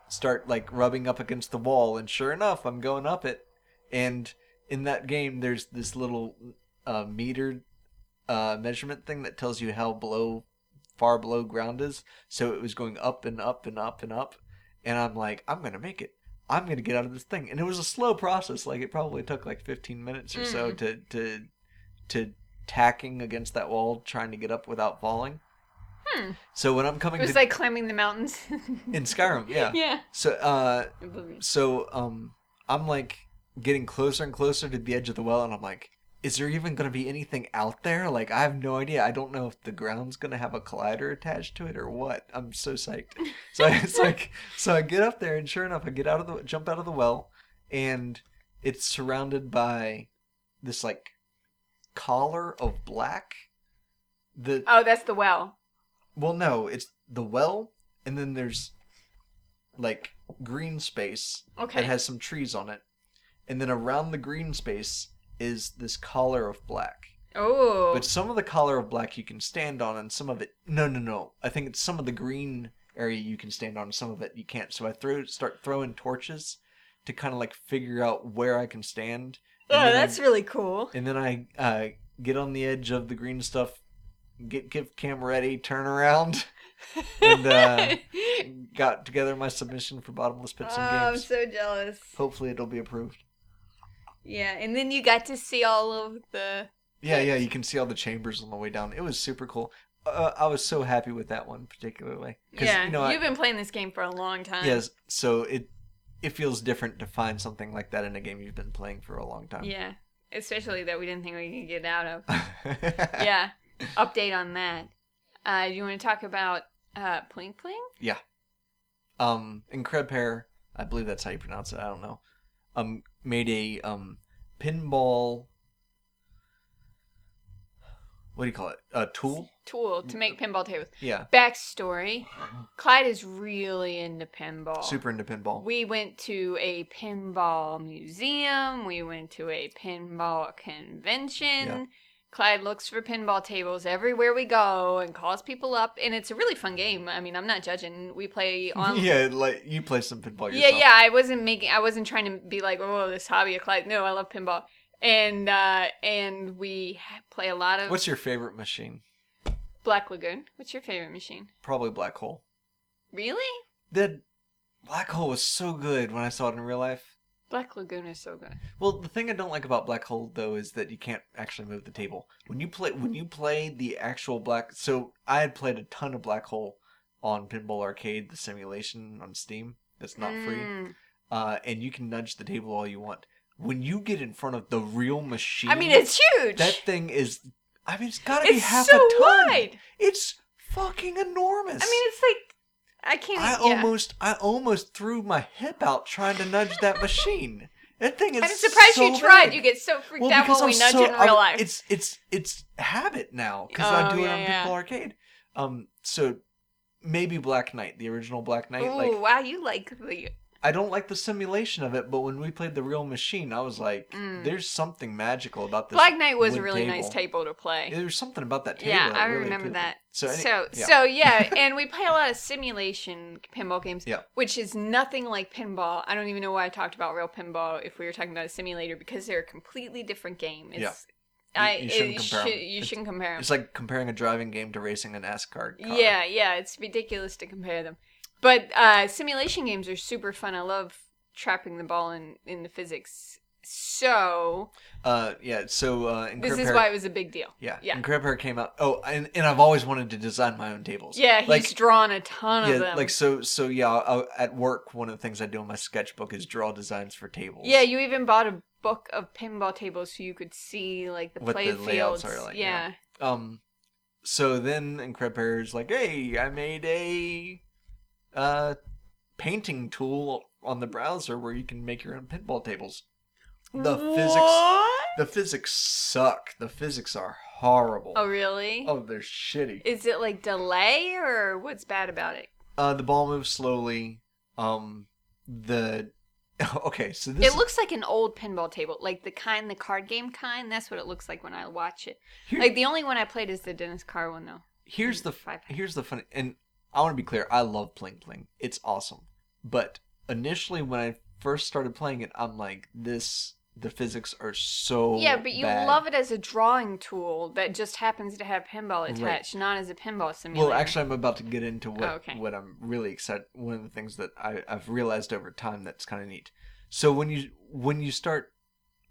start like rubbing up against the wall, and sure enough, I'm going up it. And in that game, there's this little uh, meter uh, measurement thing that tells you how below, far below ground is. So it was going up and up and up and up, and I'm like, I'm gonna make it. I'm gonna get out of this thing, and it was a slow process. Like it probably took like 15 minutes or so Mm. to to to tacking against that wall, trying to get up without falling. Hmm. So when I'm coming It was to like climbing the mountains. in Skyrim, yeah. yeah. So uh, so um, I'm like getting closer and closer to the edge of the well, and I'm like, is there even gonna be anything out there? Like I have no idea. I don't know if the ground's gonna have a collider attached to it or what. I'm so psyched. So I, it's like, so I get up there, and sure enough, I get out of the jump out of the well, and it's surrounded by this like collar of black. The Oh, that's the well. well, no, it's the well, and then there's like green space Okay. that has some trees on it, and then around the green space is this collar of black. oh. But some of the collar of black you can stand on, and some of it no, no, no. I think it's some of the green area you can stand on, and some of it you can't. So I throw start throwing torches to kind of like figure out where I can stand. and oh, then I- that's really cool. and then I uh, get on the edge of the green stuff, get get cam ready, turn around, and uh, got together my submission for bottomless pits oh, and I'm so jealous. Hopefully, it'll be approved. Yeah, and then you got to see all of the. Yeah, yeah, you can see all the chambers on the way down. It was super cool. Uh, I was so happy with that one particularly. Yeah, you know, you've been playing this game for a long time. yes. So it it feels different to find something like that in a game you've been playing for a long time. Yeah, especially that we didn't think we could get out of. yeah. Update on that. Uh, do you want to talk about uh, Pling Pling? Yeah. Um increpare, I believe that's how you pronounce it. I don't know. Um, made a um pinball. What do you call it? A tool? Tool to make pinball tables. Yeah, Backstory Clyde is really into pinball. super into pinball. We went to a pinball museum. We went to a pinball convention. Clyde looks for pinball tables everywhere we go and calls people up, and it's a really fun game. I mean, I'm not judging. We play on. yeah, like you play some pinball yourself. yeah. Yeah. I wasn't making. I wasn't trying to be like, oh, this hobby of Clyde. No, I love pinball, and uh and we play a lot of What's your favorite machine? Black Lagoon. What's your favorite machine? Probably Black Hole. Really? The Black Hole was so good when I saw it in real life. Black Lagoon is so good. Well, the thing I don't like about Black Hole though is that you can't actually move the table. When you play when you play the actual Black so I had played a ton of Black Hole on Pinball Arcade, the simulation on Steam. That's not free. Mm. Uh, and you can nudge the table all you want. When you get in front of the real machine I mean, it's huge. that thing is I mean it's gotta be half so a ton. wide. It's fucking enormous. I mean, it's like I can't. I yeah. almost I almost threw my hip out trying to nudge that machine. That thing is I'm surprised so you tried. big. You get so freaked well, out because when I'm we nudge so, it in I'm- real life. It's it's it's habit now because I Oh, do it on yeah. Pinball Arcade. Um, so maybe Black Knight, the original Black Knight. Ooh, Like wow, you like the I don't like the simulation of it, but when we played the real machine, I was like, Mm. "There's something magical about this." Black Knight was a really table. nice table to play. There's something about that table. Yeah, that I really remember appealed. that. So, any- So, yeah. so yeah, and we play a lot of simulation pinball games, Yeah. which is nothing like pinball. I don't even know why I talked about real pinball if we were talking about a simulator because they're a completely different game. It's, Yeah. I, You- you shouldn't compare should- you shouldn't compare them. It's like comparing a driving game to racing a NASCAR car. Yeah, yeah, it's ridiculous to compare them. But uh, simulation games are super fun. I love trapping the ball in in the physics. So Uh, yeah. So uh, in this is why it was a big deal. yeah, yeah. Hair came out. Oh, and, and I've always wanted to design my own tables. Yeah, he's like drawn a ton yeah, of them. like so so yeah. i at work, one of the things I do in my sketchbook is draw designs for tables. yeah, you even bought a book of pinball tables so you could see like the What play the layouts are like, yeah. yeah. Um. So then, Hair is like, hey, I made a uh painting tool on the browser where you can make your own pinball tables. The physics the physics suck. The physics are horrible. Oh really? Oh, they're shitty. Is it like delay or what's bad about it? Uh, the ball moves slowly. Um, the okay, so this It looks like an old pinball table, like the kind, the card game kind. That's what it looks like when I watch it. here- Like the only one I played is the Dennis Carr one, though. here's the five. here's the funny, and I want to be clear. I love pling pling. It's awesome. But initially, when I first started playing it, I'm like, this. The physics are so yeah, but you bad. love it as a drawing tool that just happens to have pinball Right. attached, not as a pinball simulator. Well, actually, I'm about to get into what Oh, okay. what I'm really excited. One of the things that I, I've realized over time that's kind of neat. So when you when you start,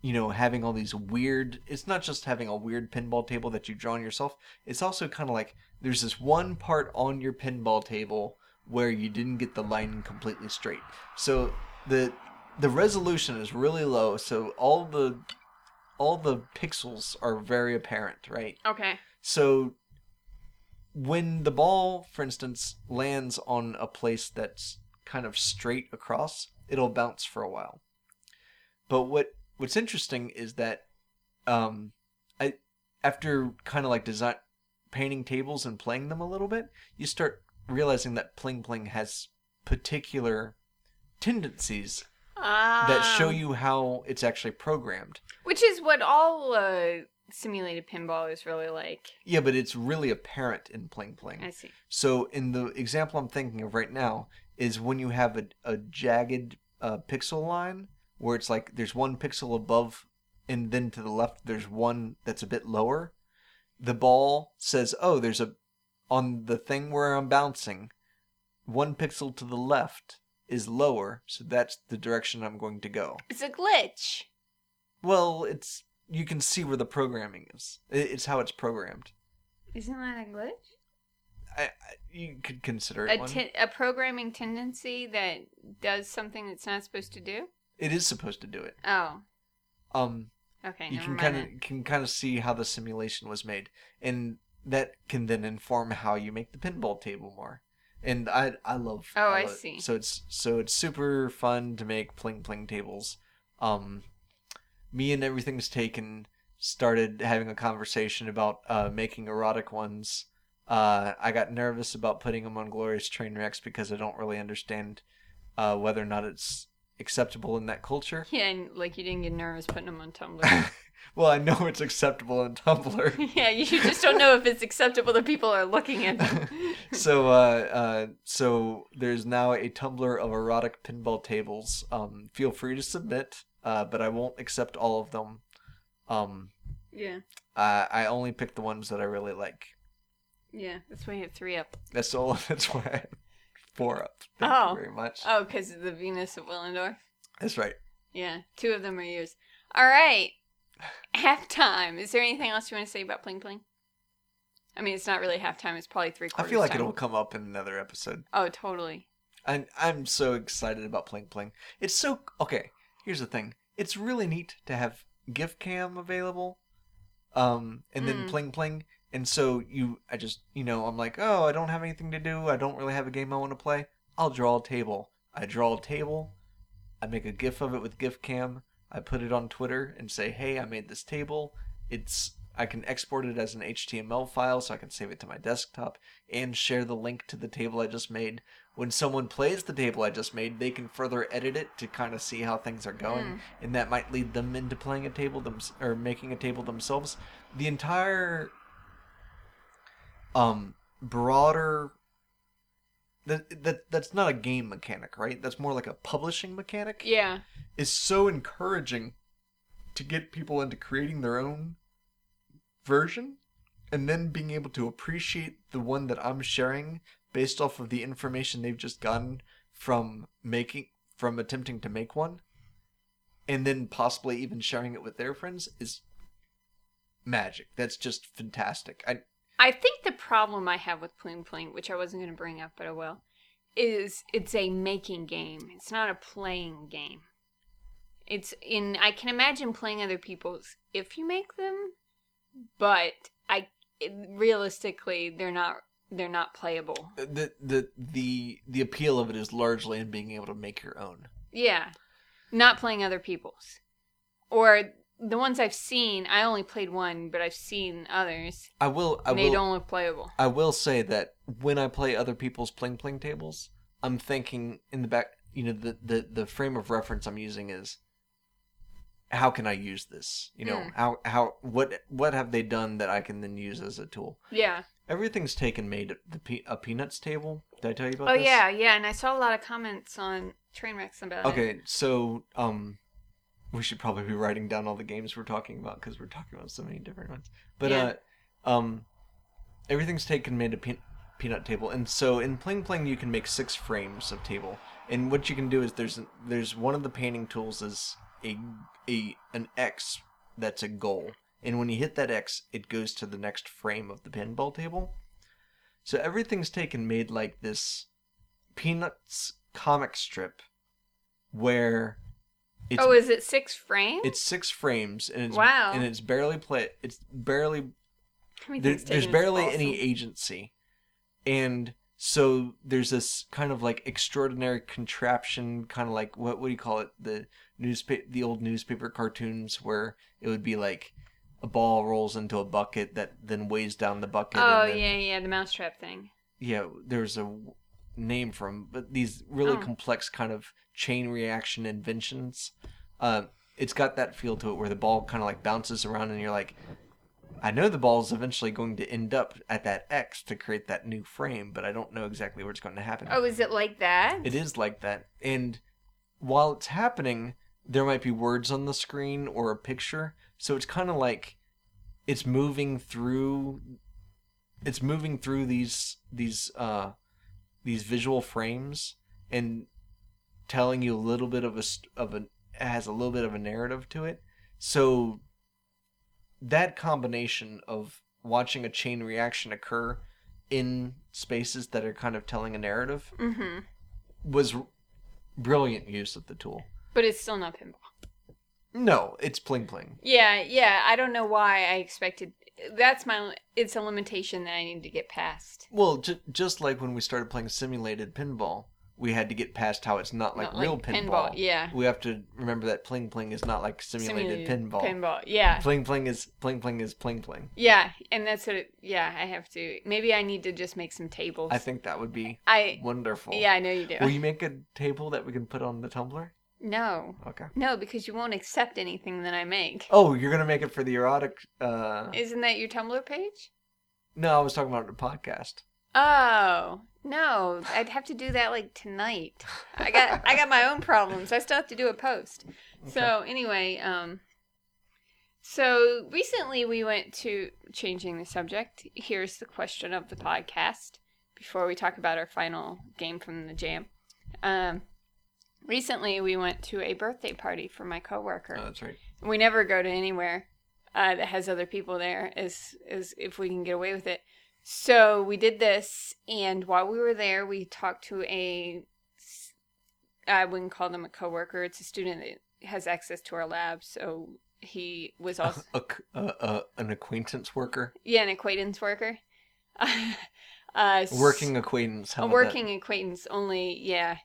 you know, having all these weird. It's not just having a weird pinball table that you draw on yourself. It's also kind of like there's this one part on your pinball table where you didn't get the line completely straight. So the the resolution is really low. So all the all the pixels are very apparent, right? okay. So when the ball, for instance, lands on a place that's kind of straight across, it'll bounce for a while. But what what's interesting is that um I after kind of like design painting tables and playing them a little bit, you start realizing that Pling Pling has particular tendencies that show Ah. you how it's actually programmed. Which is what all uh, simulated pinball is really like. Yeah, but it's really apparent in Pling Pling. I see. So, in the example I'm thinking of right now, is when you have a, a jagged uh, pixel line where it's like there's one pixel above, and then to the left there's one that's a bit lower. The ball says, "Oh, there's a on the thing where I'm bouncing, one pixel to the left is lower, so that's the direction I'm going to go." It's a glitch. Well, it's you can see where the programming is. It's how it's programmed. Isn't that a glitch? I, I you could consider it A, one. ten- a programming tendency that does something it's not supposed to do? It is supposed to do it. Oh, Um, okay. you can kind of can kind of see how the simulation was made, and that can then inform how you make the pinball table more. And I I love. Oh, I love it. see. So it's so it's super fun to make pling pling tables. Um, me and everything's taken started having a conversation about uh, making erotic ones. Uh, I got nervous about putting them on Glorious Train Wrecks because I don't really understand uh, whether or not it's acceptable in that culture. Yeah, and like you didn't get nervous putting them on Tumblr. well, I know it's acceptable on Tumblr. yeah, you just don't know if it's acceptable that people are looking at them. so uh, uh, so there's now a Tumblr of erotic pinball tables. Um, feel free to submit, uh, but I won't accept all of them. Um, yeah, uh, I only pick the ones that I really like. yeah, that's why you have three up. That's all. That's why I four up. Thank Oh. you very much. Oh, because of the Venus of Willendorf. That's right. Yeah, two of them are yours. All right, halftime. Is there anything else you want to say about Pling Pling? I mean, it's not really halftime. It's probably three I feel like time. it'll come up in another episode. Oh, totally. I'm I'm so excited about Pling Pling. It's so okay. Here's the thing. It's really neat to have GIF Cam available, um, and then Mm. Pling Pling. And so you, I just, you know, I'm like, oh, I don't have anything to do. I don't really have a game I want to play. I'll draw a table. I draw a table. I make a GIF of it with GIF Cam. I put it on Twitter and say, hey, I made this table. It's I can export it as an HTML file so I can save it to my desktop and share the link to the table I just made when someone plays the table I just made, they can further edit it to kind of see how things are going, Mm. and that might lead them into playing a table them or making a table themselves. The entire um broader that that that's not a game mechanic, right? That's more like a publishing mechanic. Yeah. Is so encouraging to get people into creating their own version and then being able to appreciate the one that I'm sharing based off of the information they've just gotten from making from attempting to make one and then possibly even sharing it with their friends is magic. That's just fantastic. I I think the problem I have with Pling Pling, which I wasn't going to bring up, but I will, is it's a making game. It's not a playing game. It's in. I can imagine playing other people's if you make them, but I realistically they're not. They're not playable. Uh, the the the the appeal of it is largely in being able to make your own. Yeah, not playing other people's, or the ones I've seen. I only played one, but I've seen others. I will I they will don't look playable. I will say that when I play other people's pling pling tables, I'm thinking in the back, you know, the the, the frame of reference I'm using is how can I use this? You know, Mm. how how what what have they done that I can then use as a tool? Yeah. Everything's taken made the pe- a peanuts table. Did I tell you about Oh this? yeah, yeah, and I saw a lot of comments on Trainwrecks about it. Okay, so um, we should probably be writing down all the games we're talking about because we're talking about so many different ones. But Yeah. uh, um, everything's taken made a pe- peanut table, and so in Pling Pling you can make six frames of table. And what you can do is there's there's one of the painting tools is a a an X that's a goal, and when you hit that X, it goes to the next frame of the pinball table. So everything's taken made like this Peanuts comic strip where it's oh, is it six frames? it's six frames and it's Wow. and it's barely play it's barely there, there's barely awesome. any agency and so there's this kind of like extraordinary contraption kind of like what what do you call it the newspaper the old newspaper cartoons where it would be like a ball rolls into a bucket that then weighs down the bucket Oh and then, yeah, yeah, the mousetrap thing. yeah there's a name for 'em, but these really Oh. complex kind of chain reaction inventions uh, it's got that feel to it where the ball kind of like bounces around and you're like i know the ball's eventually going to end up at that x to create that new frame but i don't know exactly where it's going to happen Oh, is it like that? it is like that and while it's happening there might be words on the screen or a picture so it's kind of like it's moving through it's moving through these these uh these visual frames and telling you a little bit of a of a it has a little bit of a narrative to it so that combination of watching a chain reaction occur in spaces that are kind of telling a narrative Mm-hmm. was r- brilliant use of the tool. But it's still not pinball. No, it's pling pling. Yeah, yeah. I don't know why I expected. That's my. It's a limitation that I need to get past. Well, ju- just like when we started playing simulated pinball, we had to get past how it's not like Not real like pinball. Yeah. We have to remember that pling pling is not like simulated, pinball. Pinball. Yeah. Pling pling is pling pling is pling pling. Yeah, and that's what. It, yeah, I have to. Maybe I need to just make some tables. I think that would be I. wonderful. Yeah, I know you do. Will you make a table that we can put on the Tumblr? No. Okay. No, because you won't accept anything that I make. Oh, you're gonna make it for the erotic. uh Isn't that your Tumblr page? No, I was talking about the podcast. Oh no, I'd have to do that like tonight. I got I got my own problems. I still have to do a post. So anyway, um, so recently we went to changing the subject. Here's the question of the podcast before we talk about our final game from the jam. Um, recently we went to a birthday party for my coworker. Oh, that's right. We never go to anywhere uh, that has other people there, as as if we can get away with it. So we did this, and while we were there, we talked to a I wouldn't call them a coworker. It's a student that has access to our lab, so he was also A, a, a, an acquaintance worker, yeah an acquaintance worker. uh, working acquaintance. How a working acquaintance only yeah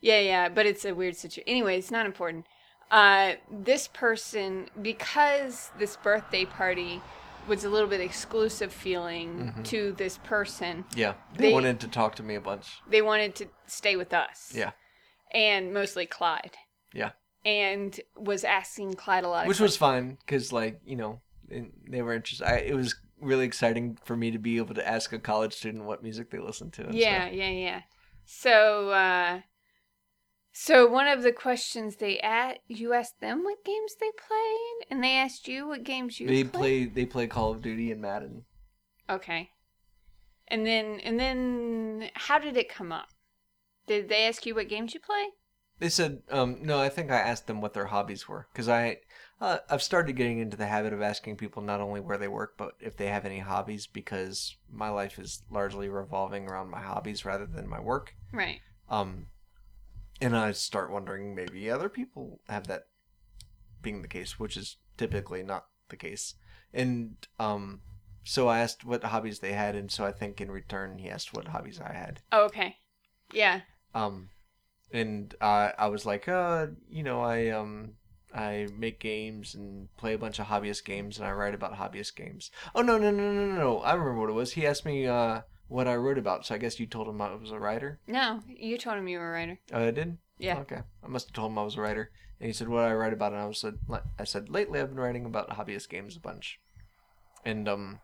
yeah yeah but it's a weird situation anyway it's not important uh this person because this birthday party was a little bit exclusive feeling Mhm. to this person? Yeah, they, they- wanted to talk to me a bunch. they wanted to stay with us Yeah, and mostly clyde Yeah. and was asking clyde a lot of which was fine because, like, you know, they were interested. I, it was really exciting for me to be able to ask a college student what music they listen to. yeah stuff. yeah yeah so uh so one of the questions they asked you asked them what games they played and they asked you what games you they played? play they play Call of Duty and Madden. okay and then and then how did it come up did they ask you what games you play They said, um, no, I think I asked them what their hobbies were because I, uh, I've started getting into the habit of asking people not only where they work but if they have any hobbies because my life is largely revolving around my hobbies rather than my work. right Um, and I start wondering maybe other people have that being the case, which is typically not the case. And um, so I asked what hobbies they had, and so I think in return he asked what hobbies I had. oh, okay yeah Um, and uh, I was like, uh, you know, I um, I make games and play a bunch of hobbyist games, and I write about hobbyist games. Oh no, no, no, no, no, no! I remember what it was. He asked me uh, what I wrote about, so I guess you told him I was a writer. no you told him you were a writer Oh, I did. yeah Okay. I must have told him I was a writer. And he said, "What I write about?" And I was said, "I said lately I've been writing about hobbyist games a bunch." And um.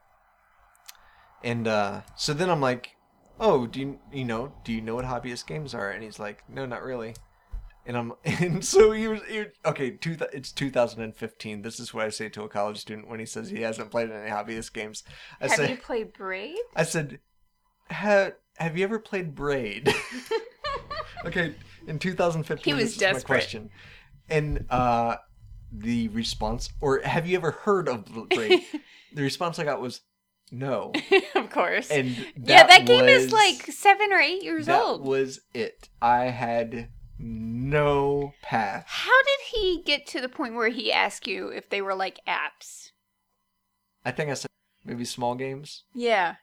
And uh, so then I'm like, "Oh, do you you know do you know what hobbyist games are?" And he's like, "No, not really." And I'm and so he was he, okay. Two, it's 2015. This is what I say to a college student when he says he hasn't played any hobbyist games. I have say, you played braid I said, ha, "Have you ever played Braid?" okay, in 2015, He was this is my desperate. question, and uh, the response, or have you ever heard of Braid? the response I got was no, of course and yeah that game is like seven or eight years that old was it. I had no path. How did he get to the point where he asked you if they were like apps? I think I said maybe small games. Yeah.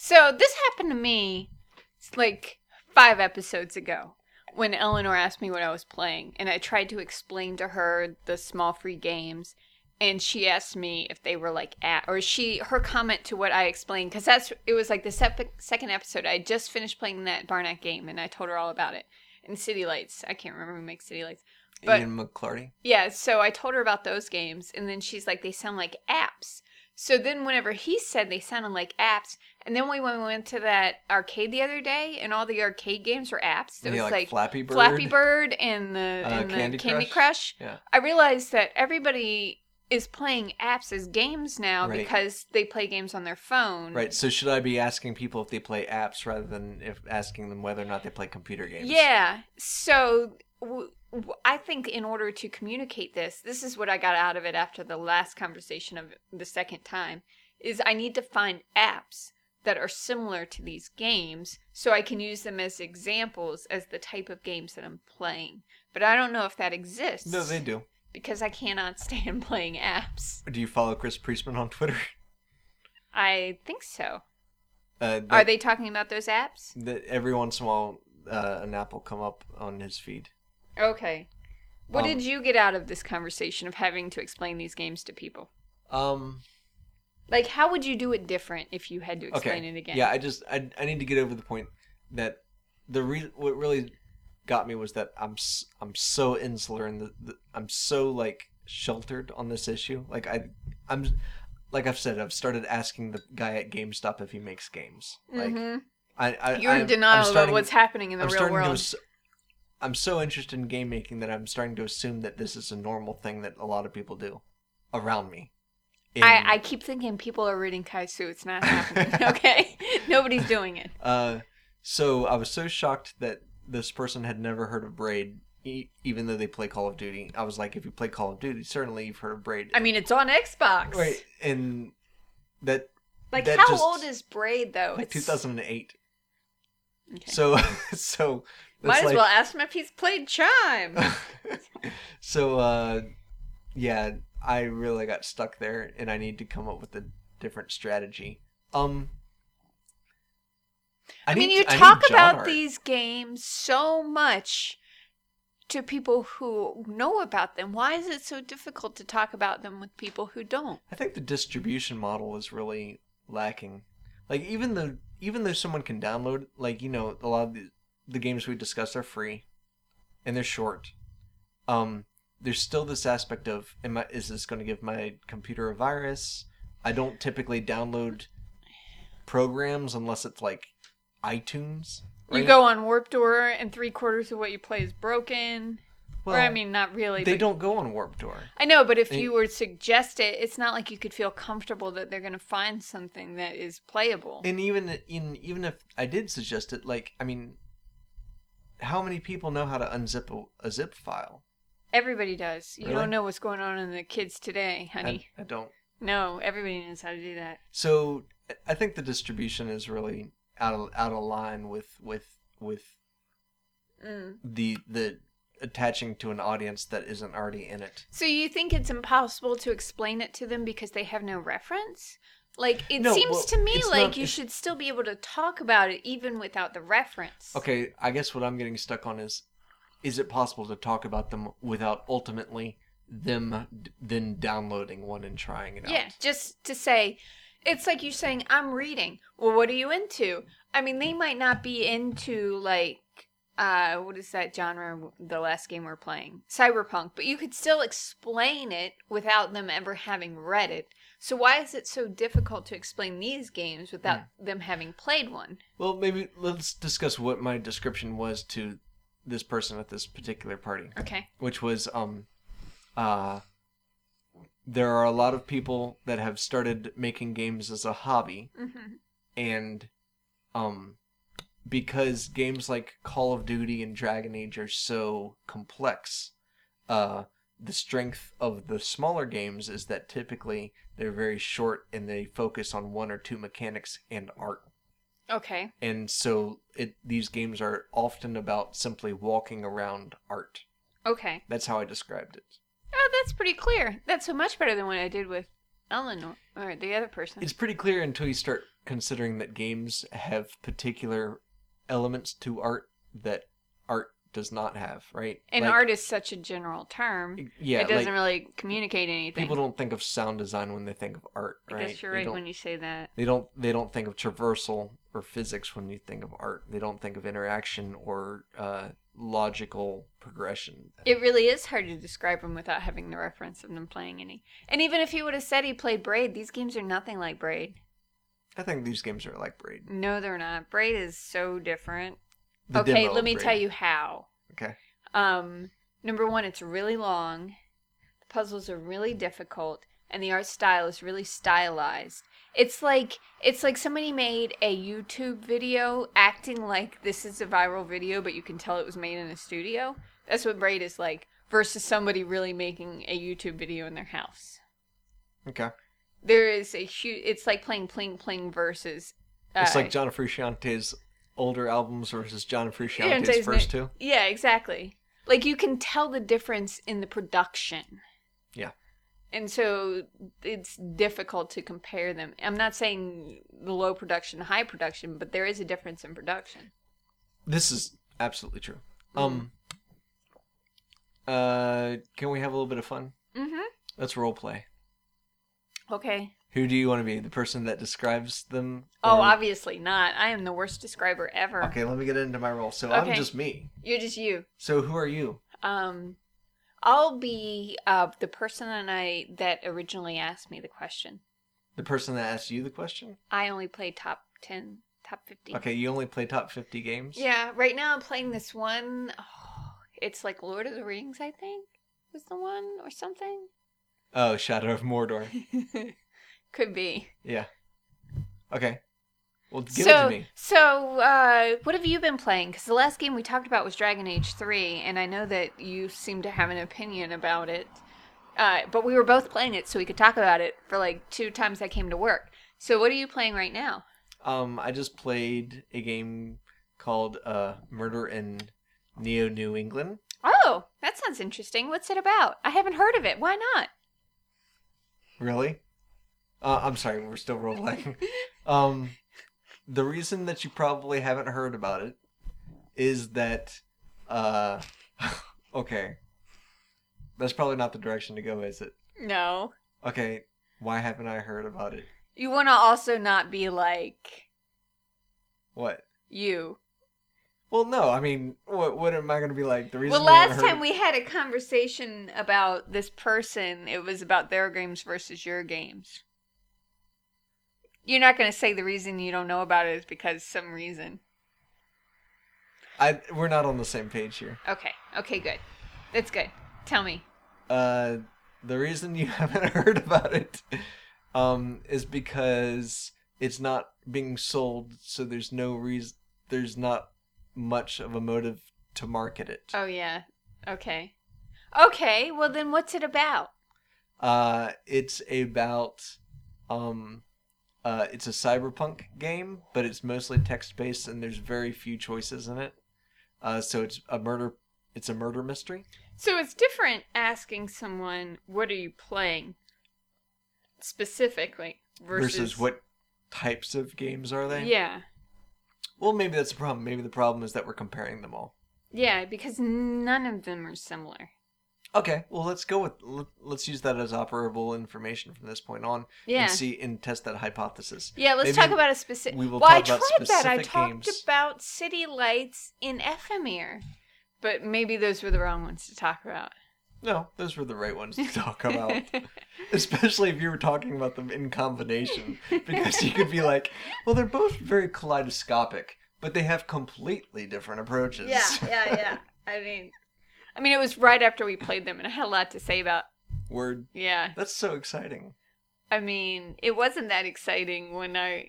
So this happened to me like five episodes ago when Eleanor asked me what I was playing, and I tried to explain to her the small free games. And she asked me if they were like app, or she her comment to what I explained because that's it was like the sep- second episode. I just finished playing that Barnett game, and I told her all about it. And City Lights, I can't remember who makes City Lights. But- Ian McClarty. Yeah, so I told her about those games, and then she's like, they sound like apps. So then, whenever he said they sounded like apps, and then we went, we went to that arcade the other day, and all the arcade games were apps. It Yeah, was like like, Flappy Bird. Flappy Bird and the, Uh, and the Candy Candy, Crush. Crush. Yeah. I realized that everybody is playing apps as games now Right. because they play games on their phone. Right. So should I be asking people if they play apps rather than if asking them whether or not they play computer games? Yeah. So w- I think in order to communicate this, this is what I got out of it after the last conversation of the second time, is I need to find apps that are similar to these games so I can use them as examples as the type of games that I'm playing. But I don't know if that exists. No, they do. Because I cannot stand playing apps. Do you follow Chris Priestman on Twitter? I think so. Uh, that, Are they talking about those apps? that every once in a while uh, an app will come up on his feed. Okay. What Um, did you get out of this conversation of having to explain these games to people? Um. Like, how would you do it different if you had to explain okay. it again? Yeah, I just I, I need to get over the point that the re- what really got me was that I'm s- I'm so insular and the, the, I'm so like sheltered on this issue. Like I I'm like I've said, I've started asking the guy at GameStop if he makes games. Like Mhm. I, I You're I'm- in I'm denial starting- about what's happening in the I'm real to world. ass- I'm so interested in game making that I'm starting to assume that this is a normal thing that a lot of people do around me. In- I, I keep thinking people are reading Kaisu. It's not happening. okay, nobody's doing it. Uh, so I was so shocked that this person had never heard of Braid, e- even though they play Call of Duty. I was like, if you play Call of Duty, certainly you've heard of Braid. I mean, it's on Xbox. right? And that Like, that how just- old is Braid though? like 2008. Okay. So so Might as like, well ask him if he's played Chime. so uh, yeah, I really got stuck there, and I need to come up with a different strategy. Um. I, mean, need- you talk about art. these games so much to people who know about them. Why is it so difficult to talk about them with people who don't? I think the distribution model is really lacking. Like even though even though someone can download, like you know, a lot of the, the games we discussed are free, and they're short. Um, there's still this aspect of, am I, is this going to give my computer a virus? I don't typically download programs unless it's like iTunes. You go on Warp Door and three quarters of what you play is broken. Well, or I mean, not really. they don't go on Warp Door. I know, but if They- you were to suggest it, it's not like you could feel comfortable that they're going to find something that is playable. And even in even if I did suggest it, like I mean, how many people know how to unzip a, a zip file? Everybody does. You Really? don't know what's going on in the kids today, honey. I, I don't. No, everybody knows how to do that. So I think the distribution is really out of out of line with with with Mm. the the attaching to an audience that isn't already in it. So you think it's impossible to explain it to them because they have no reference? Like it No, seems well, to me like not- you should still be able to talk about it even without the reference. Okay, I guess what I'm getting stuck on is is it possible to talk about them without ultimately them d- then downloading one and trying it out? Yeah, just to say, it's like you're saying, I'm reading. Well, what are you into? I mean, they might not be into, like, uh, what is that genre, the last game we're playing? Cyberpunk. But you could still explain it without them ever having read it. So why is it so difficult to explain these games without them having played one? Well, maybe let's discuss what my description was to this person at this particular party. Okay. which was um uh there are a lot of people that have started making games as a hobby hmm and um because games like Call of Duty and Dragon Age are so complex uh the strength of the smaller games is that typically they're very short and they focus on one or two mechanics and art Okay. and so it these games are often about simply walking around art Okay. that's how i described it Oh, that's pretty clear. That's so much better than what I did with Eleanor, or the other person. It's pretty clear until you start considering that games have particular elements to art that art does not have, right? and Like, art is such a general term. yeah, it doesn't like, really communicate anything. people don't think of sound design when they think of art, I right? guess you're right when you say that. They don't. They don't think of traversal or physics when you think of art. They don't think of interaction or uh, logical progression. It really is hard to describe them without having the reference of them playing any. And even if he would have said he played Braid, these games are nothing like Braid. I think these games are like Braid. No, they're not. Braid is so different. The okay, let me Braid. tell you how. Okay. Um, number one, it's really long. The puzzles are really difficult, and the art style is really stylized. It's like it's like somebody made a YouTube video acting like this is a viral video, but you can tell it was made in a studio. That's what Braid is like versus somebody really making a YouTube video in their house. Okay. There is a huge. It's like playing Pling Pling versus. Uh, It's like John Frusciante's older albums versus John Frusciante's first two. Yeah, exactly. Like you can tell the difference in the production. Yeah. And so it's difficult to compare them. I'm not saying the low production, high production, but there is a difference in production. This is absolutely true. Mm. Um. Uh, can we have a little bit of fun? Mm-hmm. Let's role play. Okay. Who do you want to be? The person that describes them? Oh, obviously not. I am the worst describer ever. Okay, let me get into my role. So I'm just me. You're just you. So who are you? Um, I'll be uh the person that I that originally asked me the question. The person that asked you the question? I only play top ten, top fifty. Okay, you only play top 50 games? Yeah, right now I'm playing this one. Oh, it's like Lord of the Rings, I think, was the one or something. Oh, Shadow of Mordor. Could be. Yeah. Okay. Well, give so, it to me. so uh, what have you been playing? Because the last game we talked about was Dragon Age Three, and I know that you seem to have an opinion about it. Uh, but we were both playing it, so we could talk about it for like two times I came to work. So, what are you playing right now? Um, I just played a game called uh, Murder in Neo New England. Oh, that sounds interesting. What's it about? I haven't heard of it. Why not? Really? Uh, I'm sorry, we're still role playing. um, the reason that you probably haven't heard about it is that, uh, okay, that's probably not the direction to go, is it? No. Okay, why haven't I heard about it? You want to also not be like What? you. Well, no, I mean, what, what am I going to be like? The reason Well, last time we had a conversation about this person, it was about their games versus your games. You're not going to say the reason you don't know about it is because some reason. I, we're not on the same page here. Okay. Okay, good. That's good. Tell me. Uh, the reason you haven't heard about it um, is because it's not being sold, so there's no reason. There's not much of a motive to market it. Oh, yeah. Okay. Okay, well, then what's it about? Uh, it's about um, uh, it's a cyberpunk game, but it's mostly text based, and there's very few choices in it. Uh, so it's a murder. It's a murder mystery. So it's different asking someone, what are you playing? Specifically. Versus, versus what types of games are they? Yeah. Well, maybe that's the problem. Maybe the problem is that we're comparing them all. Yeah, because none of them are similar. Okay, well let's go with let- let's use that as operable information from this point on Yeah. and see and test that hypothesis. Yeah, let's Maybe talk about a specific. we will well, I talk about tried that. I specific talked games. about City Lights in Ephemere, but maybe those were the wrong ones to talk about. No, those were the right ones to talk about, especially if you were talking about them in combination, because you could be like, well, they're both very kaleidoscopic, but they have completely different approaches. yeah, yeah, yeah. I mean, I mean, it was right after we played them, and I had a lot to say about. Word. Yeah, That's so exciting. I mean, it wasn't that exciting when I,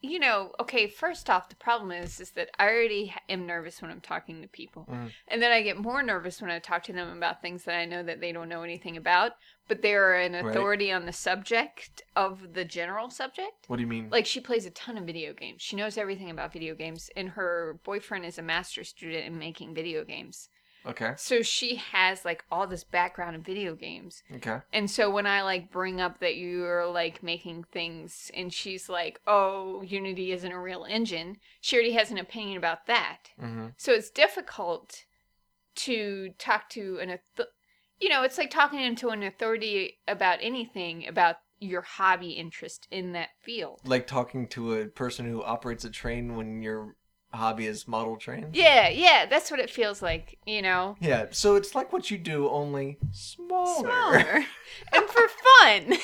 you know. Okay, first off, the problem is is that I already am nervous when I'm talking to people, Mhm. and then I get more nervous when I talk to them about things that I know that they don't know anything about, but they are an Right. authority on the subject of the general subject. What do you mean? Like she plays a ton of video games. She knows everything about video games, and her boyfriend is a master student in making video games. Okay. So she has like all this background in video games. Okay. And so when I like bring up that you're like making things and she's like, "Oh, Unity isn't a real engine." She already has an opinion about that. hmm So it's difficult to talk to an auth- you know, it's like talking to an authority about anything about your hobby interest in that field. Like talking to a person who operates a train when your hobby is model trains. Yeah, yeah, that's what it feels like, you know. Yeah, so it's like what you do, only smaller. Smaller and for fun. you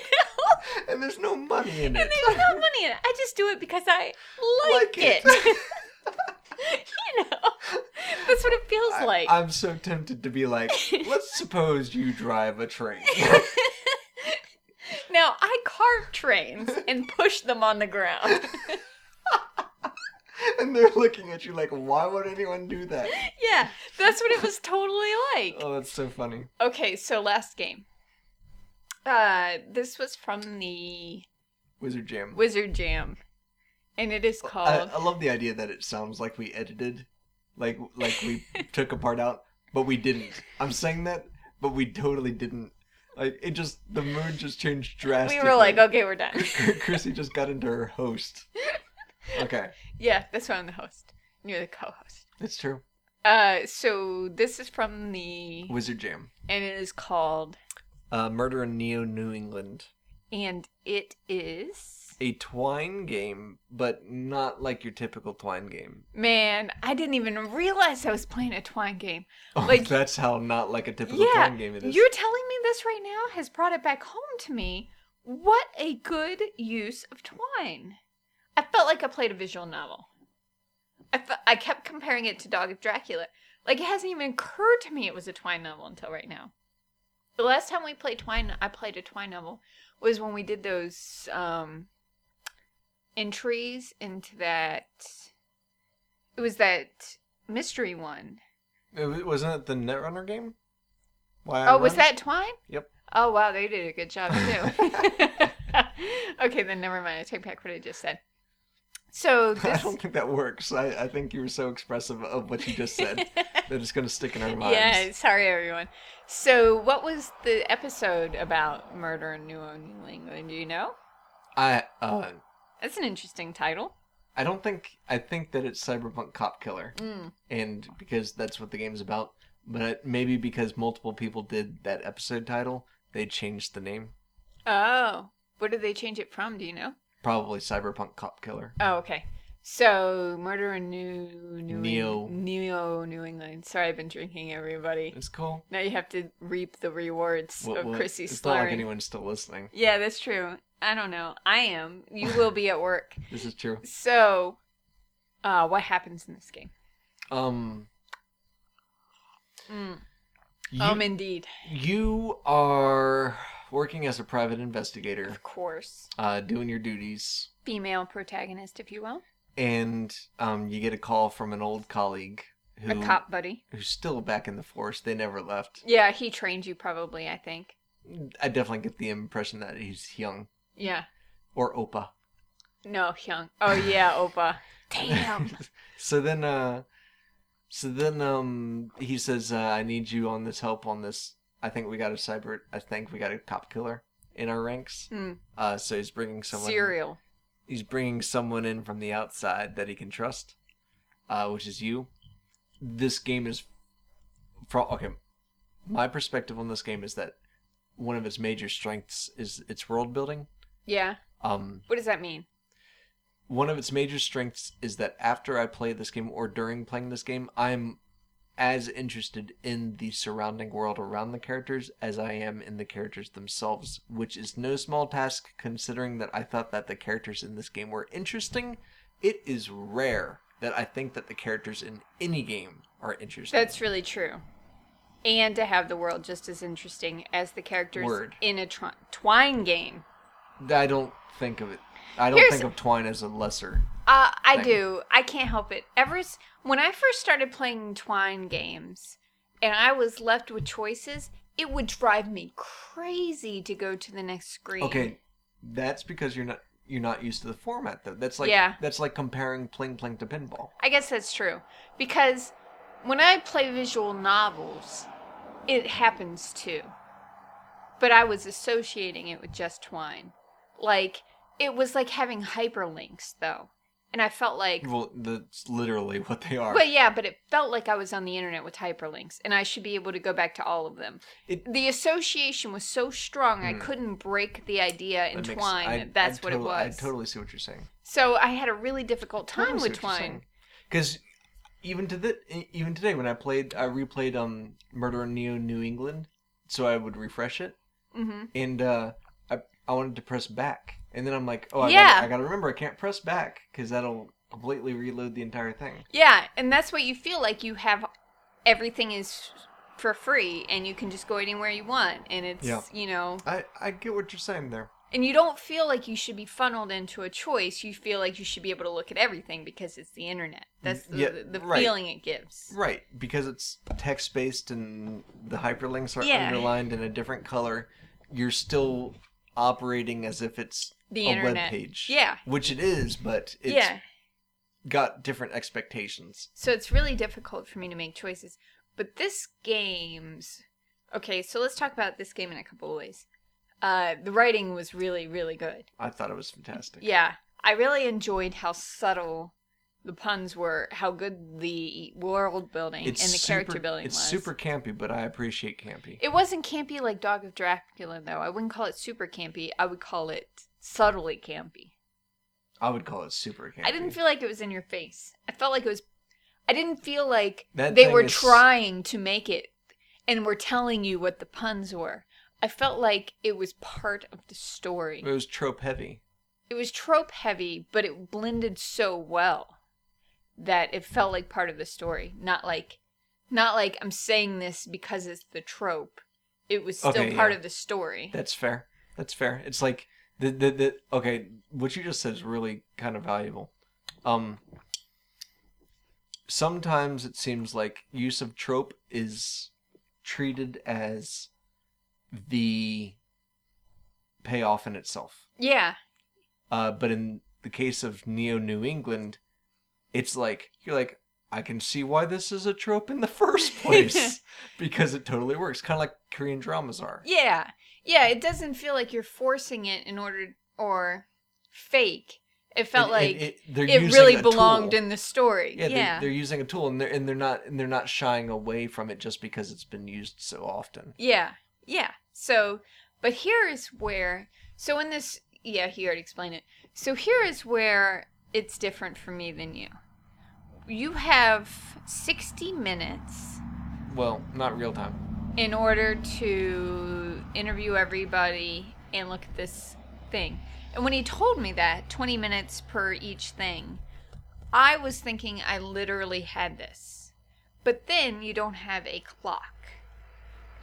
know? and there's no money in it. And there's no money in it. I just do it because I like, Like it. it. you know, that's what it feels I- like. I'm so tempted to be like, let's suppose you drive a train. now I carve trains and push them on the ground. and they're looking at you like, why would anyone do that? yeah, that's what it was totally like. Oh, that's so funny. Okay, so last game. Uh, this was from the Wizard Jam. Wizard Jam, and it is called. I love the idea that it sounds like we edited, like like we took a part out, but we didn't. I'm saying that, but we totally didn't. Like it just the mood just changed drastically. we were like, okay, we're done. Chrissy just got into her host. Okay, yeah, that's why I'm the host. You're the co-host. That's true. Uh, so this is from the, Wizard Jam. and it is called Uh, Murder in Neo New England. And it is. A twine game, but not like your typical twine game. Man, I didn't even realize I was playing a twine game. Oh, Like- that's how not like a typical yeah, twine game it is. you're telling me this right now has brought it back home to me. What a good use of twine. I felt like I played a visual novel. I, fe- I kept comparing it to Dog of Dracula. Like it hasn't even occurred to me it was a twine novel until right now. The last time we played twine, I played a twine novel was when we did those um, entries into that. It was that mystery one. It wasn't it the Netrunner game? Why Oh, was that Twine? Yep. Oh wow, they did a good job too. okay, then never mind. I take back what I just said. So I don't think that works. I, I think you were so expressive of what you just said that it's going to stick in our minds. yeah, sorry everyone. So what was the episode about murder in New England? Do you know? I uh, That's an interesting title. I don't think I think that it's Cyberpunk Cop Killer, Mm. and because that's what the game's about. But maybe because multiple people did that episode title, they changed the name. Oh, what did they change it from? Do you know? Probably Cyberpunk Cop Killer. Oh, okay. So murder in New New Neo. Neo New England. Sorry, I've been drinking. Everybody. It's cool. Now you have to reap the rewards Well, of well, Chrissy it's not like anyone's still listening. Yeah, that's true. I don't know. I am. You will be at work. This is true. So, uh, what happens in this game? Um, Mm. you, um, indeed. you are working as a private investigator, Of course. uh, doing your duties, Female protagonist, if you will. and um, you get a call from an old colleague who A cop buddy. who's still back in the force. They never left. Yeah, he trained you probably, I think. I definitely get the impression that he's young Yeah. or Opa. No, young. Oh, yeah, Opa. Damn. so then, uh, so then, um, he says, uh, "I need you on this help on this. I think we got a cyber. I think we got a cop killer in our ranks. Mm. Uh, so he's bringing someone. Serial. He's bringing someone in from the outside that he can trust, uh, which is you. This game is, from okay, my perspective on this game is that one of its major strengths is its world building. Yeah. Um, What does that mean? one of its major strengths is that after I play this game or during playing this game, I'm as interested in the surrounding world around the characters as I am in the characters themselves, which is no small task considering that I thought that the characters in this game were interesting. It is rare that I think that the characters in any game are interesting. That's really true. And to have the world just as interesting as the characters Word. in a tw- Twine game. I don't think of it. I don't Here's- think of Twine as a lesser. Uh, I Thing. do. I can't help it. Ever when I first started playing Twine games, and I was left with choices, it would drive me crazy to go to the next screen. Okay, that's because you're not you're not used to the format though. That's like Yeah. that's like comparing pling pling to pinball. I guess that's true because when I play visual novels, it happens too. But I was associating it with just Twine, like it was like having hyperlinks though, and I felt like Well, that's literally what they are. But yeah, but it felt like I was on the internet with hyperlinks, and I should be able to go back to all of them. It- the association was so strong, I Hmm. couldn't break the idea in That makes- Twine. I- that that's I what totally- it I totally see what you're saying. So I had a really difficult time with Twine. Because even to the e, even today when I played, I replayed um Murder in Neo New England, so I would refresh it, hmm and uh, I I wanted to press back, and then I'm like, oh, I Yeah. gotta, I gotta remember I can't press back because that'll completely reload the entire thing. Yeah, and that's what you feel like. You have everything is for free, and you can just go anywhere you want, and it's Yeah. you know, I I get what you're saying there. and you don't feel like you should be funneled into a choice. You feel like you should be able to look at everything because it's the internet. That's the, Yeah, the, the right. feeling it gives. Right, because it's text based and the hyperlinks are Yeah. underlined in a different color, you're still operating as if it's The a internet. web page. Yeah. Which it is, but it's yeah. got different expectations. So it's really difficult for me to make choices. But this game's okay. So let's talk about this game in a couple of ways. Uh, the writing was really, really good. I thought it was fantastic. Yeah, I really enjoyed how subtle the puns were, how good the world building and the character building It's was. super campy, but I appreciate campy. It wasn't campy like Dog of Dracula, though. I wouldn't call it super campy. I would call it subtly campy. I would call it super campy. I didn't feel like it was in your face. I felt like it was. I didn't feel like That they thing were is- trying to make it and were telling you what the puns were. I felt like it was part of the story. It was trope heavy. It was trope heavy, but it blended so well that it felt like part of the story. Not like, not like I'm saying this because it's the trope. It was still Okay, part yeah. of the story. That's fair. That's fair. It's like the the, the okay, what you just said is really kind of valuable. Um sometimes it seems like use of trope is treated as the payoff in itself. yeah, Uh but in the case of Neo New England, it's like you're like I can see why this is a trope in the first place because it totally works, kind of like Korean dramas are. Yeah. Yeah, it doesn't feel like you're forcing it in order or fake. It felt It- like it, it, it- really belonged tool. in the story. Yeah, Yeah. They, are using a tool, and they're and they're not and they're not shying away from it just because it's been used so often. yeah. Yeah. So, but here is where so in this yeah, he already explained it. So here is where it's different for me than you. You have 60 minutes Well, not real time. In order to interview everybody and look at this thing. And when he told me that, 20 minutes per each thing, I was thinking I literally had this. But then you don't have a clock.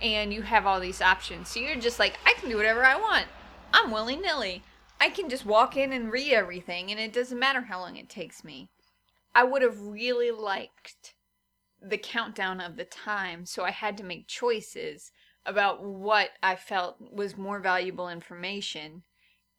And you have all these options. So you're just like, I can do whatever I want. I'm willy nilly. I can just walk in and read everything, and it doesn't matter how long it takes me. I would have really liked the countdown of the time, so I had to make choices about what I felt was more valuable information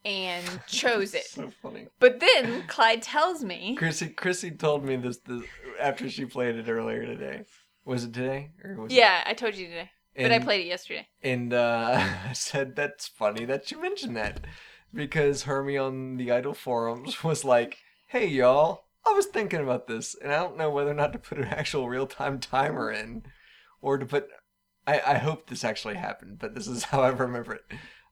and chose it. So funny. But then Clyde tells me, Chrissy Chrissy told me this, this after she played it earlier today. Was it today or was Yeah, I told you today, It, but I played it yesterday. And uh, I said that's funny that you mentioned that because Hermie on the Idol forums was like, "Hey y'all, I was thinking about this, and I don't know whether or not to put an actual real time timer in, or to put. I I hope this actually happened, but this is how I remember it.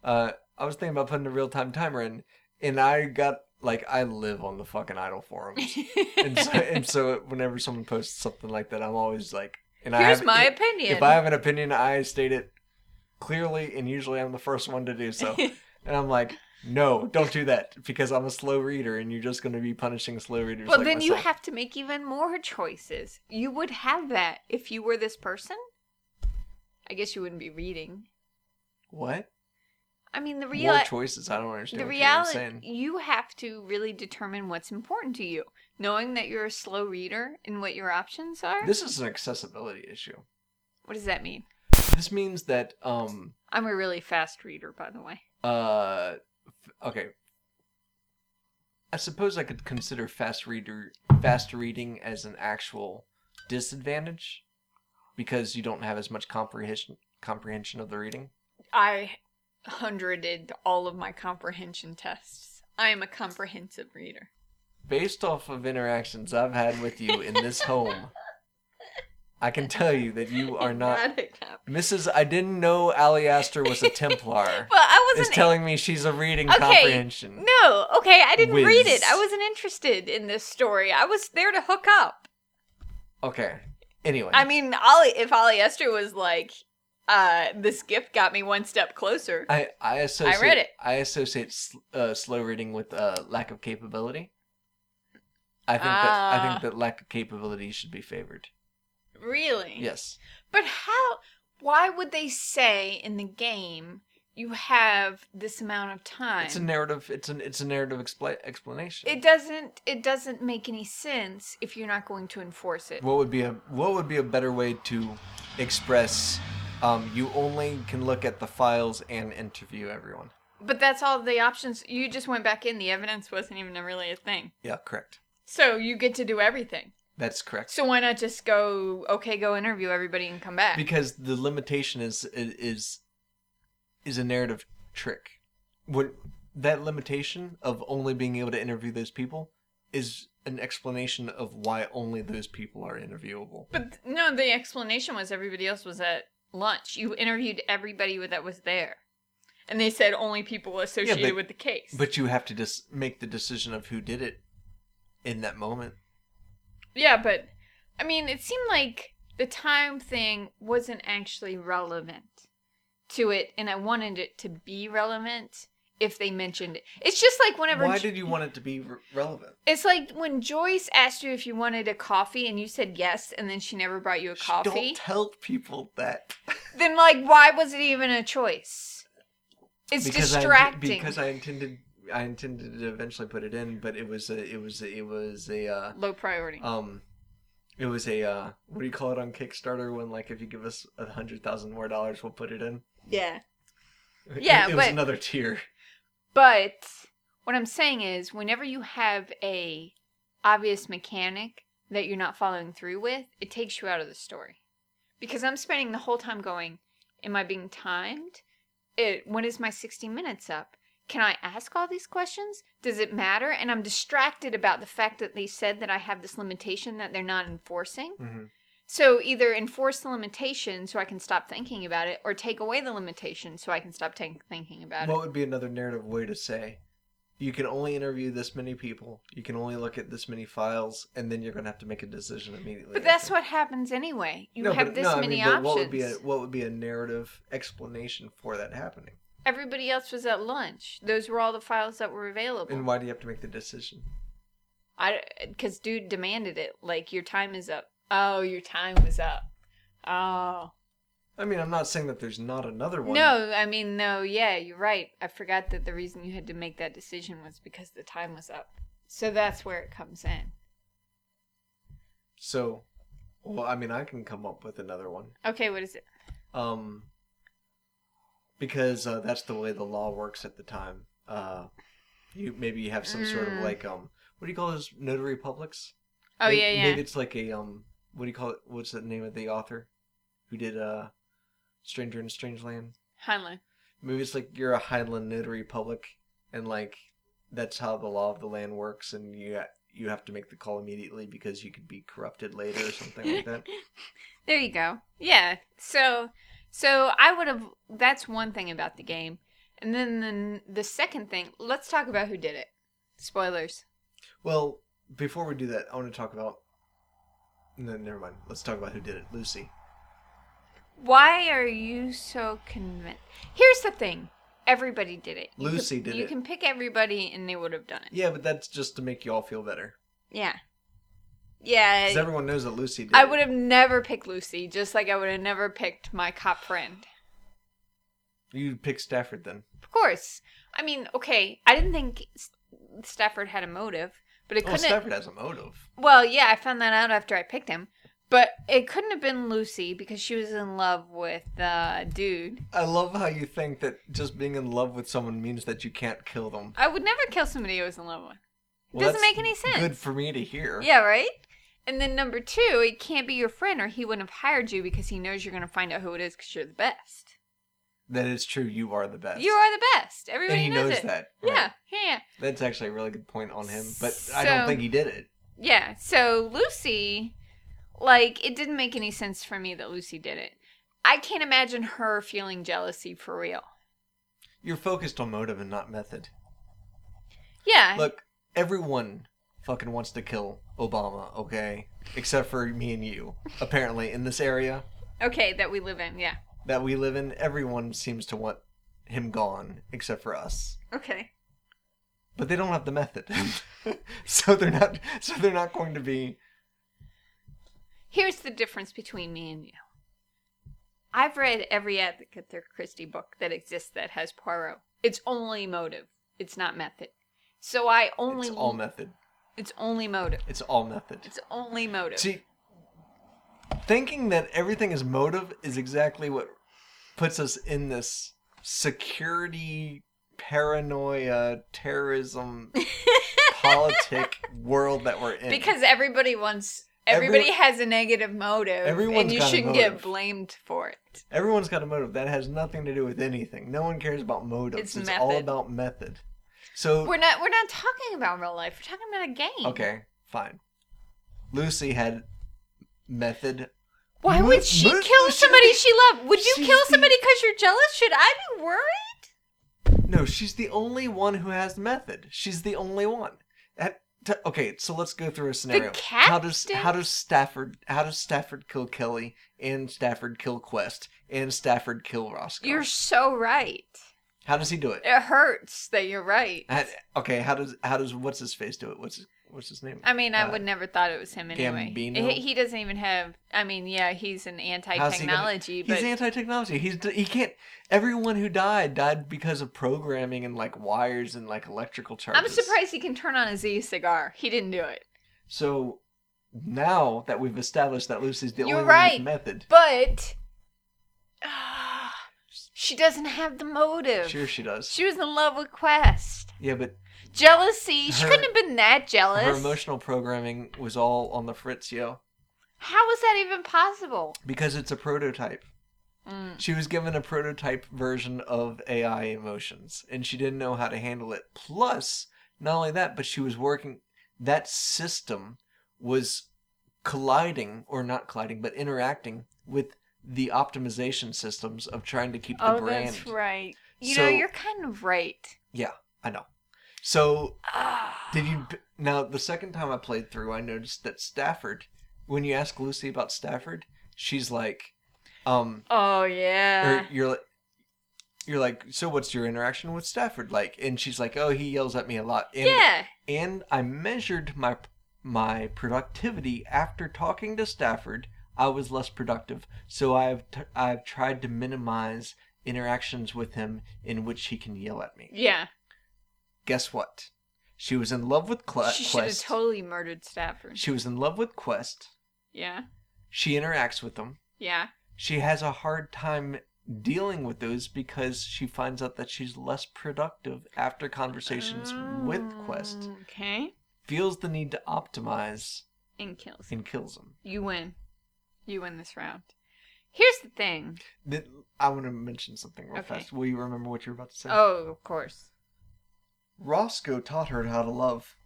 Uh, I was thinking about putting a real time timer in, and I got like I live on the fucking Idol forums, and so, and so whenever someone posts something like that, I'm always like, and I Here's have, my opinion. if I have an opinion, I state it clearly, and usually I'm the first one to do so. and I'm like, no, don't do that because I'm a slow reader, and you're just going to be punishing slow readers. well, like then you have to make even more choices. You would have that if you were this person. I guess you wouldn't be reading. what I mean, the more real choices? I don't understand the reality you have to really determine what's important to you knowing that you're a slow reader and what your options are This is an accessibility issue. what does that mean This means that um i'm a really fast reader by the way uh okay. I suppose I could consider fast reader fast reading as an actual disadvantage because you don't have as much comprehension comprehension of the reading. i hundreded all of my comprehension tests i am a comprehensive reader based off of interactions I've had with you in this home, I can tell you that you are not Mrs. I didn't know Alistair was a Templar. well i wasn't telling me she's a reading Okay, comprehension. no okay i didn't read it i wasn't interested in this story i was there to hook up Okay. Anyway, i mean Ali, if Alistair was like uh this gift got me one step closer I I associate read it. I associate sl- uh, slow reading with uh, lack of capability. I think that I think that lack of capability should be favored. Really Yes. But how? Why would they say in the game you have this amount of time? It's a narrative. It's an it's a narrative expla- explanation. it doesn't. It doesn't make any sense if you're not going to enforce it. What would be a what would be a better way to express? Um, you only can look at the files and interview everyone. But that's all the options. You just went back in. The evidence wasn't even really a thing. Yeah, correct. So you get to do everything. That's correct. So why not just go? Okay, go interview everybody and come back. because the limitation is is is a narrative trick. When that limitation of only being able to interview those people is an explanation of why only those people are interviewable. But no, the explanation was everybody else was at lunch. You interviewed everybody that was there. And they said only people associated but- with the case. But you have to just make the decision of who did it in that moment. Yeah, but I mean, it seemed like the time thing wasn't actually relevant to it, and I wanted it to be relevant if they mentioned it. It's just like whenever Why did you want it to be re- relevant? It's like when Joyce asked you if you wanted a coffee and you said yes, and then she never brought you a coffee. Don't tell people that. Then, like, why was it even a choice? It's because distracting. I, because I intended I intended to eventually put it in, but it was a it was a, it was a uh, Low priority. um it was a uh, what do you call it on Kickstarter when like if you give us a hundred thousand more dollars we'll put it in. yeah. It- Yeah, it, was but- another tier. But what I'm saying is, whenever you have a obvious mechanic that you're not following through with, it takes you out of the story. Because I'm spending the whole time going, "Am I being timed? It when is my 60 minutes up? Can I ask all these questions? Does it matter?" And I'm distracted about the fact that they said that I have this limitation that they're not enforcing. hmm So either enforce the limitation so I can stop thinking about it, or take away the limitation so I can stop ta- thinking about What it. What would be another narrative way to say? You can only interview this many people. You can only look at this many files, and then you're gonna have to make a decision immediately. But that's what happens anyway. You No, have but- this no, I many mean, but options. What would be a what would be a narrative explanation for that happening? Everybody else was at lunch. Those were all the files that were available. And why do you have to make the decision? I because dude demanded it. Like your time is up. Oh, your time was up. Oh I mean, I'm not saying that there's not another one. no, I mean no. Yeah, you're right. I forgot that the reason you had to make that decision was because the time was up. So that's where it comes in. So, well, I mean, I can come up with another one. Okay, what is it? Um, because uh, that's the way the law works at the time. Uh, you maybe you have some sort of Mm. like um, what do you call those notary publics? Oh Maybe- yeah, yeah. Maybe it's like a um, what do you call it? What's the name of the author who did uh, Stranger in a Strange Land? Heinlein. Maybe it's like you're a Heinlein notary public, and like that's how the law of the land works, and you you have to make the call immediately because you could be corrupted later or something like that. There you go. Yeah. So so I would have that's one thing about the game. And then the, the second thing, let's talk about who did it. Spoilers. Well, before we do that, I want to talk about. No, never mind. Let's talk about who did it. Lucy. Why are you so convinced? Here's the thing. Everybody did it. You Lucy could- did You it. You can pick everybody and they would have done it. Yeah, but that's just to make you all feel better. Yeah. Yeah. Because everyone knows that Lucy did I would have never picked Lucy, just like I would have never picked my cop friend. You pick Stafford then. Of course. I mean, okay, I didn't think Stafford had a motive, but it oh, couldn't. Stafford has a motive. Well, yeah, I found that out after I picked him. But it couldn't have been Lucy because she was in love with the dude. I love how you think that just being in love with someone means that you can't kill them. I would never kill somebody I was in love with. Well, Doesn't make any sense. Good for me to hear. Yeah, right? And then number two, it can't be your friend or he wouldn't have hired you because he knows you're going to find out who it is because you're the best. That is true. You are the best. You are the best. Everybody and he knows, knows it. that. Yeah, right. yeah. That's actually a really good point on him. But I don't think he did it. Yeah, so Lucy, like, it didn't make any sense for me that Lucy did it. I can't imagine her feeling jealousy for real. You're focused on motive and not method. Yeah. Look, everyone fucking wants to kill Obama, okay? Except for me and you. Apparently, in this area Okay, that we live in, yeah. that we live in, everyone seems to want him gone, except for us. Okay. But they don't have the method, so they're not. So they're not going to be. Here's the difference between me and you. I've read every Agatha Christie book that exists that has Poirot. It's only motive. It's not method. So I only It's all method. It's only motive. It's all method. It's only motive. See, thinking that everything is motive is exactly what puts us in this security, paranoia, terrorism, politic world that we're in. because everybody wants Every- everybody has a negative motive and you shouldn't get blamed for it. everyone's got a motive that has nothing to do with anything. No one cares about motives. It's It's, all about method. So We're not. We're not talking about real life. We're talking about a game. okay, fine. Lucy had method. Why would she kill somebody she loved? Would you she's kill the- somebody because you're jealous? Should I be worried? No, she's the only one who has method. She's the only one. At- t- okay, so let's go through a scenario. how does how does Stafford how does Stafford kill Kelly and Stafford kill Quest and Stafford kill Roscoe? You're so right. How does he do it? It hurts that you're right. How- okay, how does how does what's his face do it? What's his, what's his name? I mean, I Uh, would never thought it was him anyway. Gambino? He, he doesn't even have. I mean, yeah, he's an he gonna- anti-technology, but He's anti-technology. He's he can't. Everyone who died died because of programming and like wires and like electrical charges. I'm surprised he can turn on a Z cigar. He didn't do it. So now that we've established that Lucy's the You're only right. method, But she doesn't have the motive. sure she does. She was in love with Quest. Yeah, but Jealousy. she couldn't have been that jealous. her emotional programming was all on the fritz, yo. How was that even possible? Because it's a prototype. Mm. She was given a prototype version of AI emotions, and she didn't know how to handle it. Plus, not only that, but she was working. That system was colliding, or not colliding, but interacting with the optimization systems of trying to keep the Oh, brand. that's right. You So- know, you're kind of right. Yeah, I know. So Ah. Did you now the second time I played through, I noticed that Stafford, when you ask Lucy about Stafford, she's like, um, Oh or yeah. you're like, you're like, so what's your interaction with Stafford like? And she's like, oh, he yells at me a lot. And, yeah. And I measured my my productivity after talking to Stafford. I was less productive, so I've t- I've tried to minimize interactions with him in which he can yell at me. Yeah. Guess what? She was in love with Cla- she should have totally murdered Stafford. She was in love with Quest. Yeah. She interacts with them. Yeah. She has a hard time dealing with those because she finds out that she's less productive after conversations with Quest. Mm, Okay. Feels the need to optimize And kills. and kills him. You win. You win this round. Here's the thing. Th- I want to mention something real Okay. fast. Will you remember what you were about to say? Oh, of course. Roscoe taught her how to love.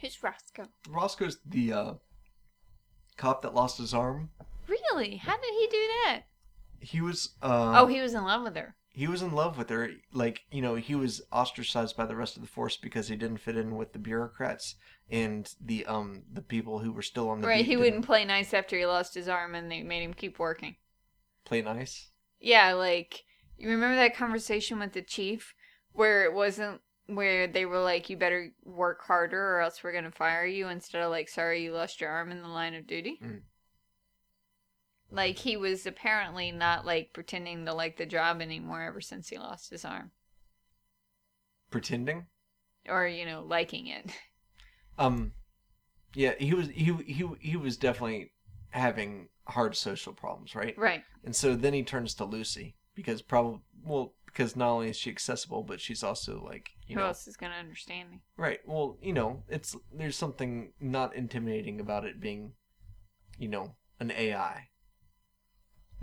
Who's Roscoe? Roscoe's the uh, cop that lost his arm. Really? How did he do that? He was. Uh, oh, he was in love with her. He was in love with her like you know he was ostracized by the rest of the force because he didn't fit in with the bureaucrats and the um the people who were still on the Right. He wouldn't play nice after he lost his arm, and they made him keep working. play nice Yeah, like you remember that conversation with the chief where it wasn't where they were like, "You better work harder, or else we're gonna fire you," instead of like, "Sorry, you lost your arm in the line of duty." Mm. Like he was apparently not like pretending to like the job anymore ever since he lost his arm, pretending or you know, liking it. um yeah he was he he he was definitely having hard social problems right right. and so then he turns to lucy because probably well because not only is she accessible but she's also like you Who know else is gonna understand me? right well you know it's there's something not intimidating about it being you know an ai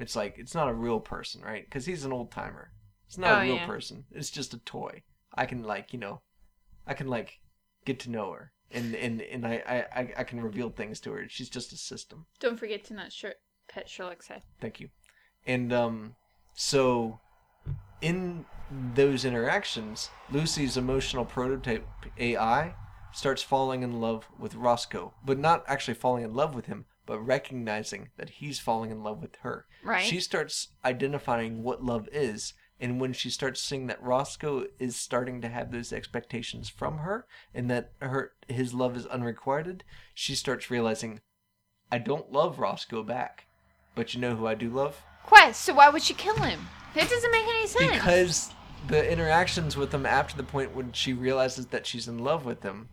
it's like it's not a real person right? Because he's an old timer it's not Oh, a real yeah. person. It's just a toy. I can like you know i can like get to know her. And and and i i I- can reveal things to her. She's just a system. Don't forget to not sh- pet Sherlock's head. Thank you. And um, so in those interactions, Lucy's emotional prototype AI starts falling in love with Roscoe, but not actually falling in love with him, but recognizing that he's falling in love with her. Right. She starts identifying what love is, and when she starts seeing that Roscoe is starting to have those expectations from her, and that her his love is unrequited, she starts realizing, I don't love Roscoe back, but you know who I do love? Quest. So why would she kill him? That doesn't make any sense. Because the interactions with him after the point when she realizes that she's in love with him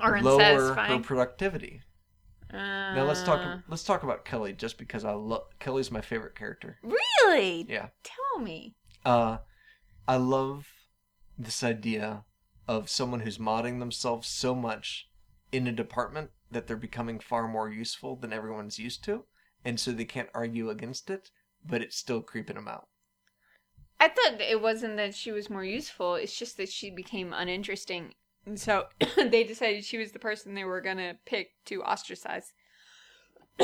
or lower her productivity. Uh, Now let's talk. Let's talk about Kelly, just because I love Kelly's my favorite character. Really? Yeah. Tell me. Uh, I love this idea of someone who's modding themselves so much in a department that they're becoming far more useful than everyone's used to, and so they can't argue against it, but it's still creeping them out. I thought it wasn't that she was more useful. It's just that she became uninteresting. And so they decided she was the person they were going to pick to ostracize.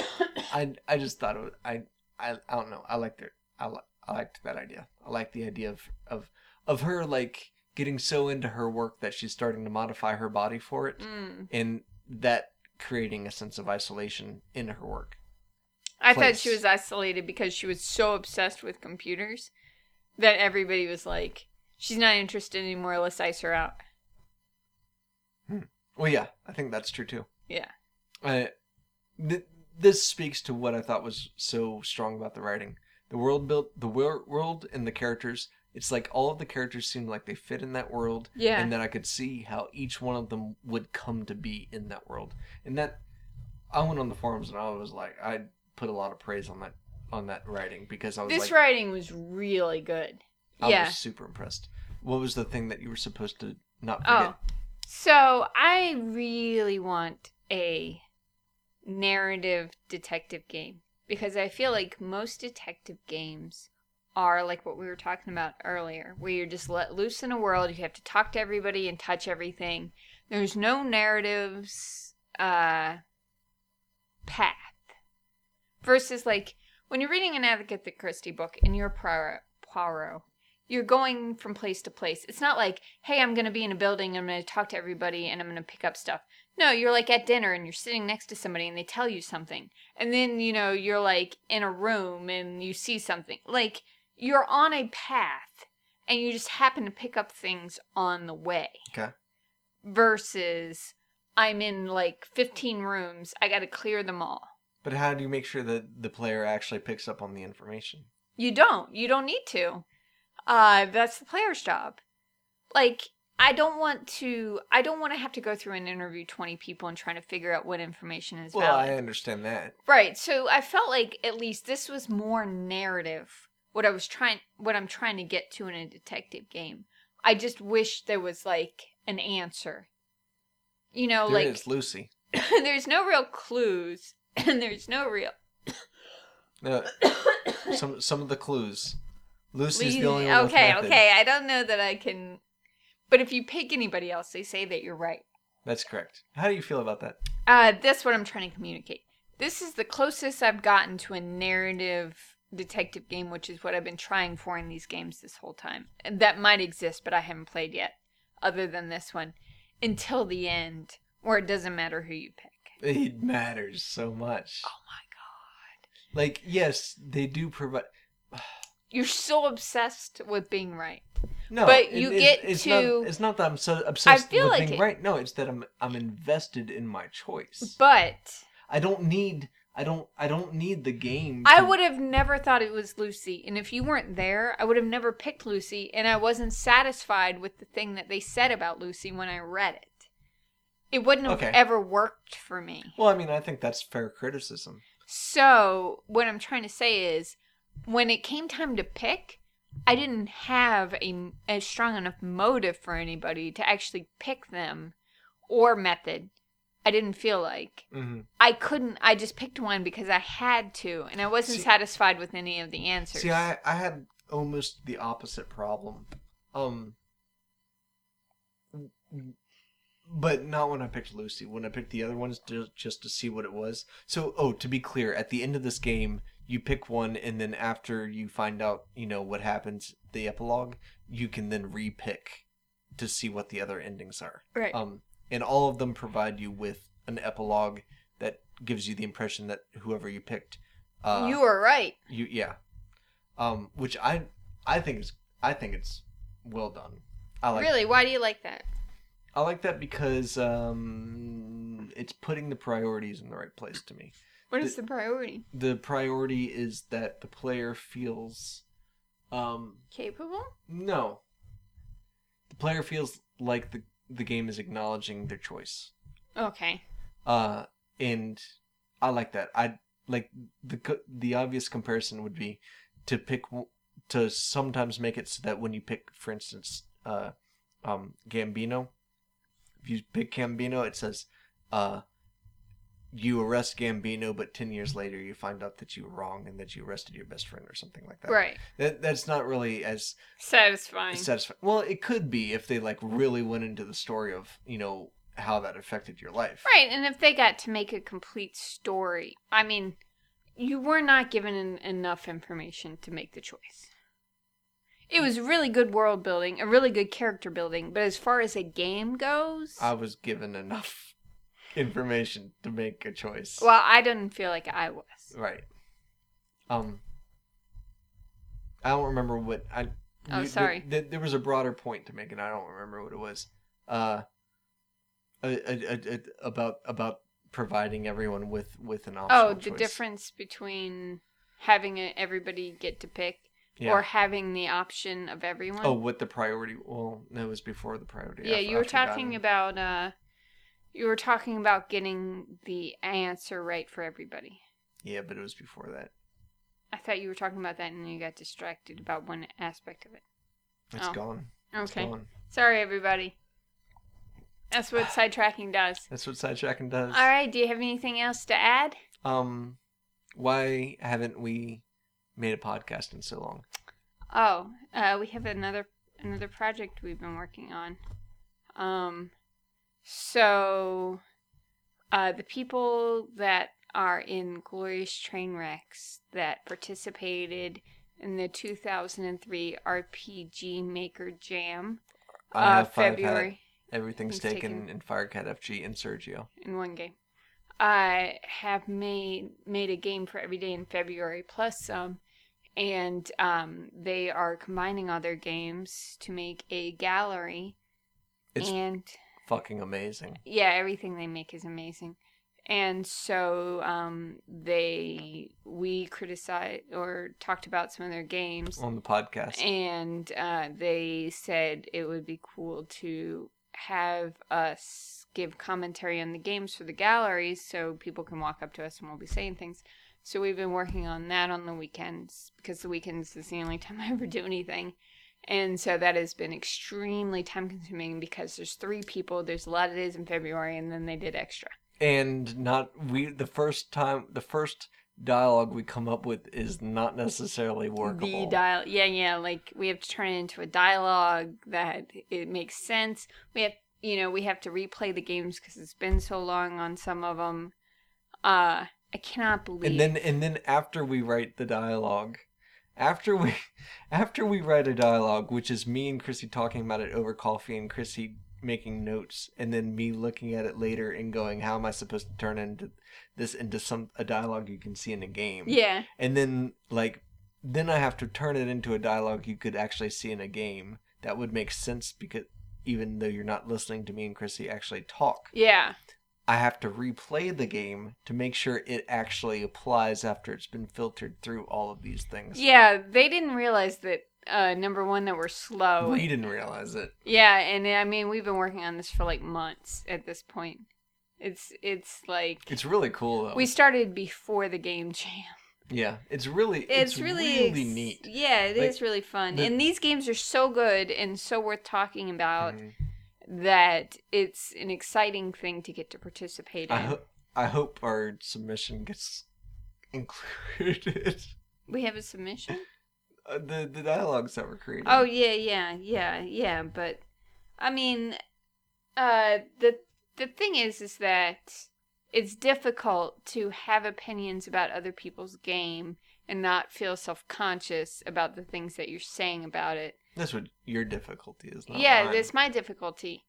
I I just thought it was, I I I don't know. I liked it. I li- I liked that idea. I like the idea of of of her like getting so into her work that she's starting to modify her body for it, Mm. and that creating a sense of isolation in her work. I thought she was isolated because she was so obsessed with computers that everybody was like, she's not interested anymore. Let's ice her out. Well, yeah, I think that's true too. Yeah. I, th- this speaks to what I thought was so strong about the writing. The world built, the wor- world and the characters. It's like all of the characters seemed like they fit in that world, Yeah. and then I could see how each one of them would come to be in that world. And that, I went on the forums and I was like, I put a lot of praise on that on that writing because I was this like, writing was really good. I yeah. was super impressed. What was the thing that you were supposed to not Oh, forget? So I really want a narrative detective game because I feel like most detective games are like what we were talking about earlier, where you're just let loose in a world. You have to talk to everybody and touch everything. There's no narratives uh, path versus like when you're reading an Agatha Christie book and you're Poirot, Poirot you're going from place to place. It's not like, hey, I'm going to be in a building, I'm going to talk to everybody, and I'm going to pick up stuff. No, you're like at dinner and you're sitting next to somebody and they tell you something. And then, you know, you're like in a room and you see something. Like you're on a path and you just happen to pick up things on the way. Okay. Versus I'm in like 15 rooms, I got to clear them all. But how do you make sure that the player actually picks up on the information? You don't. You don't need to. Uh, that's the player's job. Like, I don't want to. I don't want to have to go through and interview twenty people and trying to figure out what information is Well, valid. I understand that. Right. So I felt like at least this was more narrative. What I was trying, what I'm trying to get to in a detective game. I just wish there was like an answer. You know, There like is Lucy. there's no real clues, and there's no real. No, some some of the clues. Lucy's the only one okay, okay. I don't know that I can. But if you pick anybody else, they say that you're right. That's correct. How do you feel about that? Uh, that's what I'm trying to communicate. This is the closest I've gotten to a narrative detective game, which is what I've been trying for in these games this whole time. And that might exist, but I haven't played yet, other than this one, until the end, where it doesn't matter who you pick. It matters so much. Oh my god. Like, yes, they do provide. You're so obsessed with being right. No, But you it's, get it's to- Not, it's not that I'm so obsessed feel with like being it- right. No, it's that I'm I'm invested in my choice. But I don't need. I don't. I don't need the game. I would have never thought it was Lucy. And if you weren't there, I would have never picked Lucy. And I wasn't satisfied with the thing that they said about Lucy when I read it. It wouldn't have Okay. ever worked for me. Well, I mean, I think that's fair criticism. So, what I'm trying to say is, when it came time to pick, I didn't have a, a strong enough motive for anybody to actually pick them or method. I didn't feel like. hmm I couldn't, I just picked one because I had to, and I wasn't See- satisfied with any of the answers. See, I I had almost the opposite problem. Um, but not when I picked Lucy. When I picked the other ones, just just to see what it was. So, oh, to be clear, at the end of this game, you pick one, and then after you find out, you know what happens, the epilogue, you can then re-pick to see what the other endings are. Right. Um, and all of them provide you with an epilogue that gives you the impression that whoever you picked, uh, you were right. you yeah, um, which I I think is I think it's well done. I like really? Why do you like that? I like that because um, it's putting the priorities in the right place to me. What is the priority? The priority is that the player feels um, Capable? no. The player feels like the the game is acknowledging their choice. Okay. Uh, and I like that. I like the the obvious comparison would be to pick to sometimes make it so that when you pick, for instance, uh, um, Gambino, if you pick Gambino, it says, uh, you arrest Gambino, but ten years later you find out that you were wrong and that you arrested your best friend or something like that. Right. That that's not really as Satisfying. satisfying. Well, it could be if they like really went into the story of you know how that affected your life. Right, and if they got to make a complete story, I mean, you were not given en- enough information to make the choice. It was really good world building, a really good character building, but as far as a game goes, I was given enough information to make a choice. well, I didn't feel like I was. Right. Um. I don't remember what I. Oh, you- sorry. th- th- there was a broader point to make, and I don't remember what it was. Uh, a, a, a, about about providing everyone with with an option. Oh, the difference between having a, everybody get to pick Yeah. or having the option of everyone. oh, what the priority? Well, that was before the priority. yeah, I've- you were I've forgotten. talking about uh, you were talking about getting the answer right for everybody. Yeah, but it was before that. I thought you were talking about that and you got distracted about one aspect of it. It's Oh. gone. It's Okay. gone. Sorry, everybody. That's what sidetracking does. That's what sidetracking does. All right. Do you have anything else to add? Um, why haven't we made a podcast in so long? Oh, uh, we have another another project we've been working on. Um, so, uh, the people that are in Glorious Train Wrecks that participated in the 2003 RPG Maker Jam, I uh, have. February. Everything's taken, taken. in Firecat FG and Sergio. in one game. I have made made a game for every day in February plus some, and um, they are combining all their games to make a gallery. It's and fucking amazing. yeah, everything they make is amazing. And so um, they we criticized or talked about some of their games, on the podcast. and uh, they said it would be cool to have us give commentary on the games for the galleries so people can walk up to us and we'll be saying things. So we've been working on that on the weekends because the weekends is the only time I ever do anything. And so that has been extremely time consuming because there's three people, there's a lot of days in February, and then they did extra. and not we the first time the first dialogue we come up with is not necessarily workable. The dial, yeah, yeah. Like we have to turn it into a dialogue that it makes sense. We have, you know, we have to replay the games because it's been so long on some of them. Uh, I cannot believe. and then and then after we write the dialogue, after we after we write a dialogue, which is me and Chrissy talking about it over coffee and Chrissy making notes and then me looking at it later and going, How am I supposed to turn into this into some a dialogue you can see in a game? yeah, and then like then I have to turn it into a dialogue you could actually see in a game that would make sense because even though you're not listening to me and Chrissy actually talk, yeah, I have to replay the game to make sure it actually applies after it's been filtered through all of these things. yeah. They didn't realize that. Uh, number one, that we're slow. We didn't realize it. Yeah, and I mean we've been working on this for like months at this point. It's it's like It's really cool though. we started before the game jam. yeah, it's really It's, it's, really really, neat. Yeah, it is Like, really fun. the- and these games are so good and so worth talking about Mhm. That it's an exciting thing to get to participate in. I hope I hope our submission gets included. we have a submission? Uh, the the dialogues that were created. Oh yeah, yeah, yeah, yeah, but I mean uh the the thing is is that it's difficult to have opinions about other people's game and not feel self-conscious about the things that you're saying about it. That's what your difficulty is. Not yeah, mine. that's my difficulty.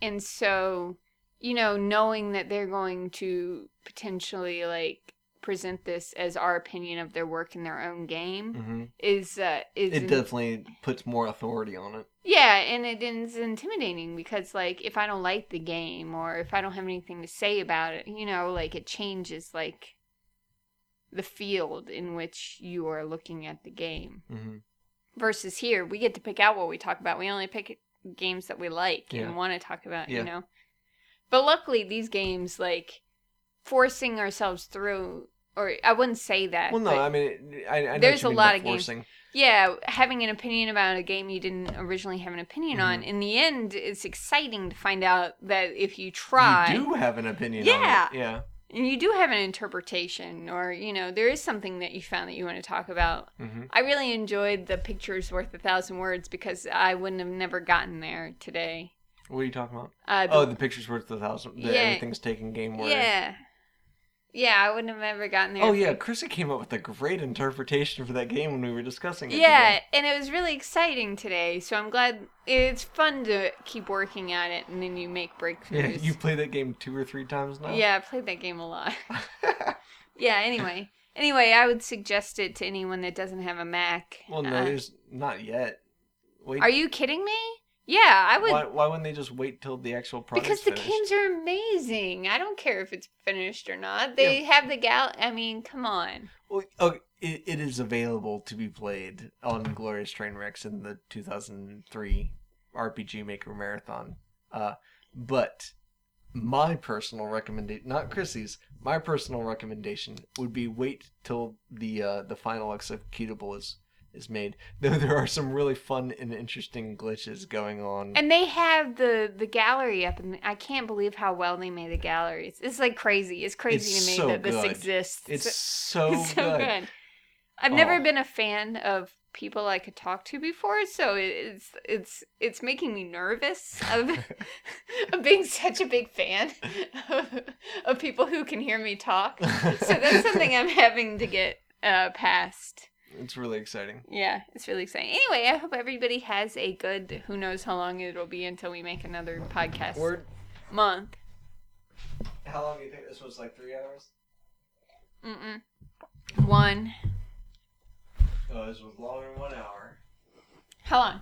And so, you know, knowing that they're going to potentially like present this as our opinion of their work in their own game Mhm. is uh is It in- definitely puts more authority on it. yeah, and it is intimidating because like if I don't like the game or if I don't have anything to say about it, you know, like it changes like the field in which you are looking at the game. hmm versus here we get to pick out what we talk about we only pick games that we like Yeah. and want to talk about Yeah. you know but luckily these games like forcing ourselves through or i wouldn't say that Well, no, I mean, I, I There's a lot of games. yeah having an opinion about a game you didn't originally have an opinion on Mhm. in the end it's exciting to find out that if you try You do have an opinion. Yeah. On it. Yeah. And you do have an interpretation, or you know, there is something that you found that you want to talk about. Mm-hmm. I really enjoyed the pictures worth a thousand words because I wouldn't have never gotten there today. What are you talking about? Uh, the- Oh, the picture's worth a thousand. The Yeah. everything's taken game where. yeah, yeah, I wouldn't have ever gotten there. Oh yeah, we- Chrissy came up with a great interpretation for that game when we were discussing it. Yeah, and it was really exciting today. So I'm glad it's fun to keep working at it, and then you make breakthroughs. Yeah, you play that game two or three times now. Yeah, I played that game a lot. yeah. Anyway, anyway, I would suggest it to anyone that doesn't have a Mac. well, no, Uh, there's not yet. Wait. are you kidding me? Yeah, I would. Why, why wouldn't they just wait till the actual product? because the games are amazing. I don't care if it's finished or not. They have the gal. I mean, come on. Well, oh, it, it is available to be played on Glorious Trainwrecks in the 2003 RPG Maker Marathon. Uh, but my personal recommendation, not Chrissy's, my personal recommendation would be wait till the uh, the final executable is is made. Though there are some really fun and interesting glitches going on. And they have the the gallery up, and I can't believe how well they made the galleries. It's like crazy. It's crazy It's to me so that this exists. it's so, It's so good. good. I've never Oh. been a fan of people I could talk to before, so it's it's it's making me nervous of, of being such a big fan of, of people who can hear me talk. So that's something I'm having to get uh, past. It's really exciting. Yeah, it's really exciting. Anyway, I hope everybody has a good. Who knows how long it'll be until we make another podcast Word. month. How long do you think this was? Like three hours? Mm-mm. One. Oh, this was longer than one hour. How long?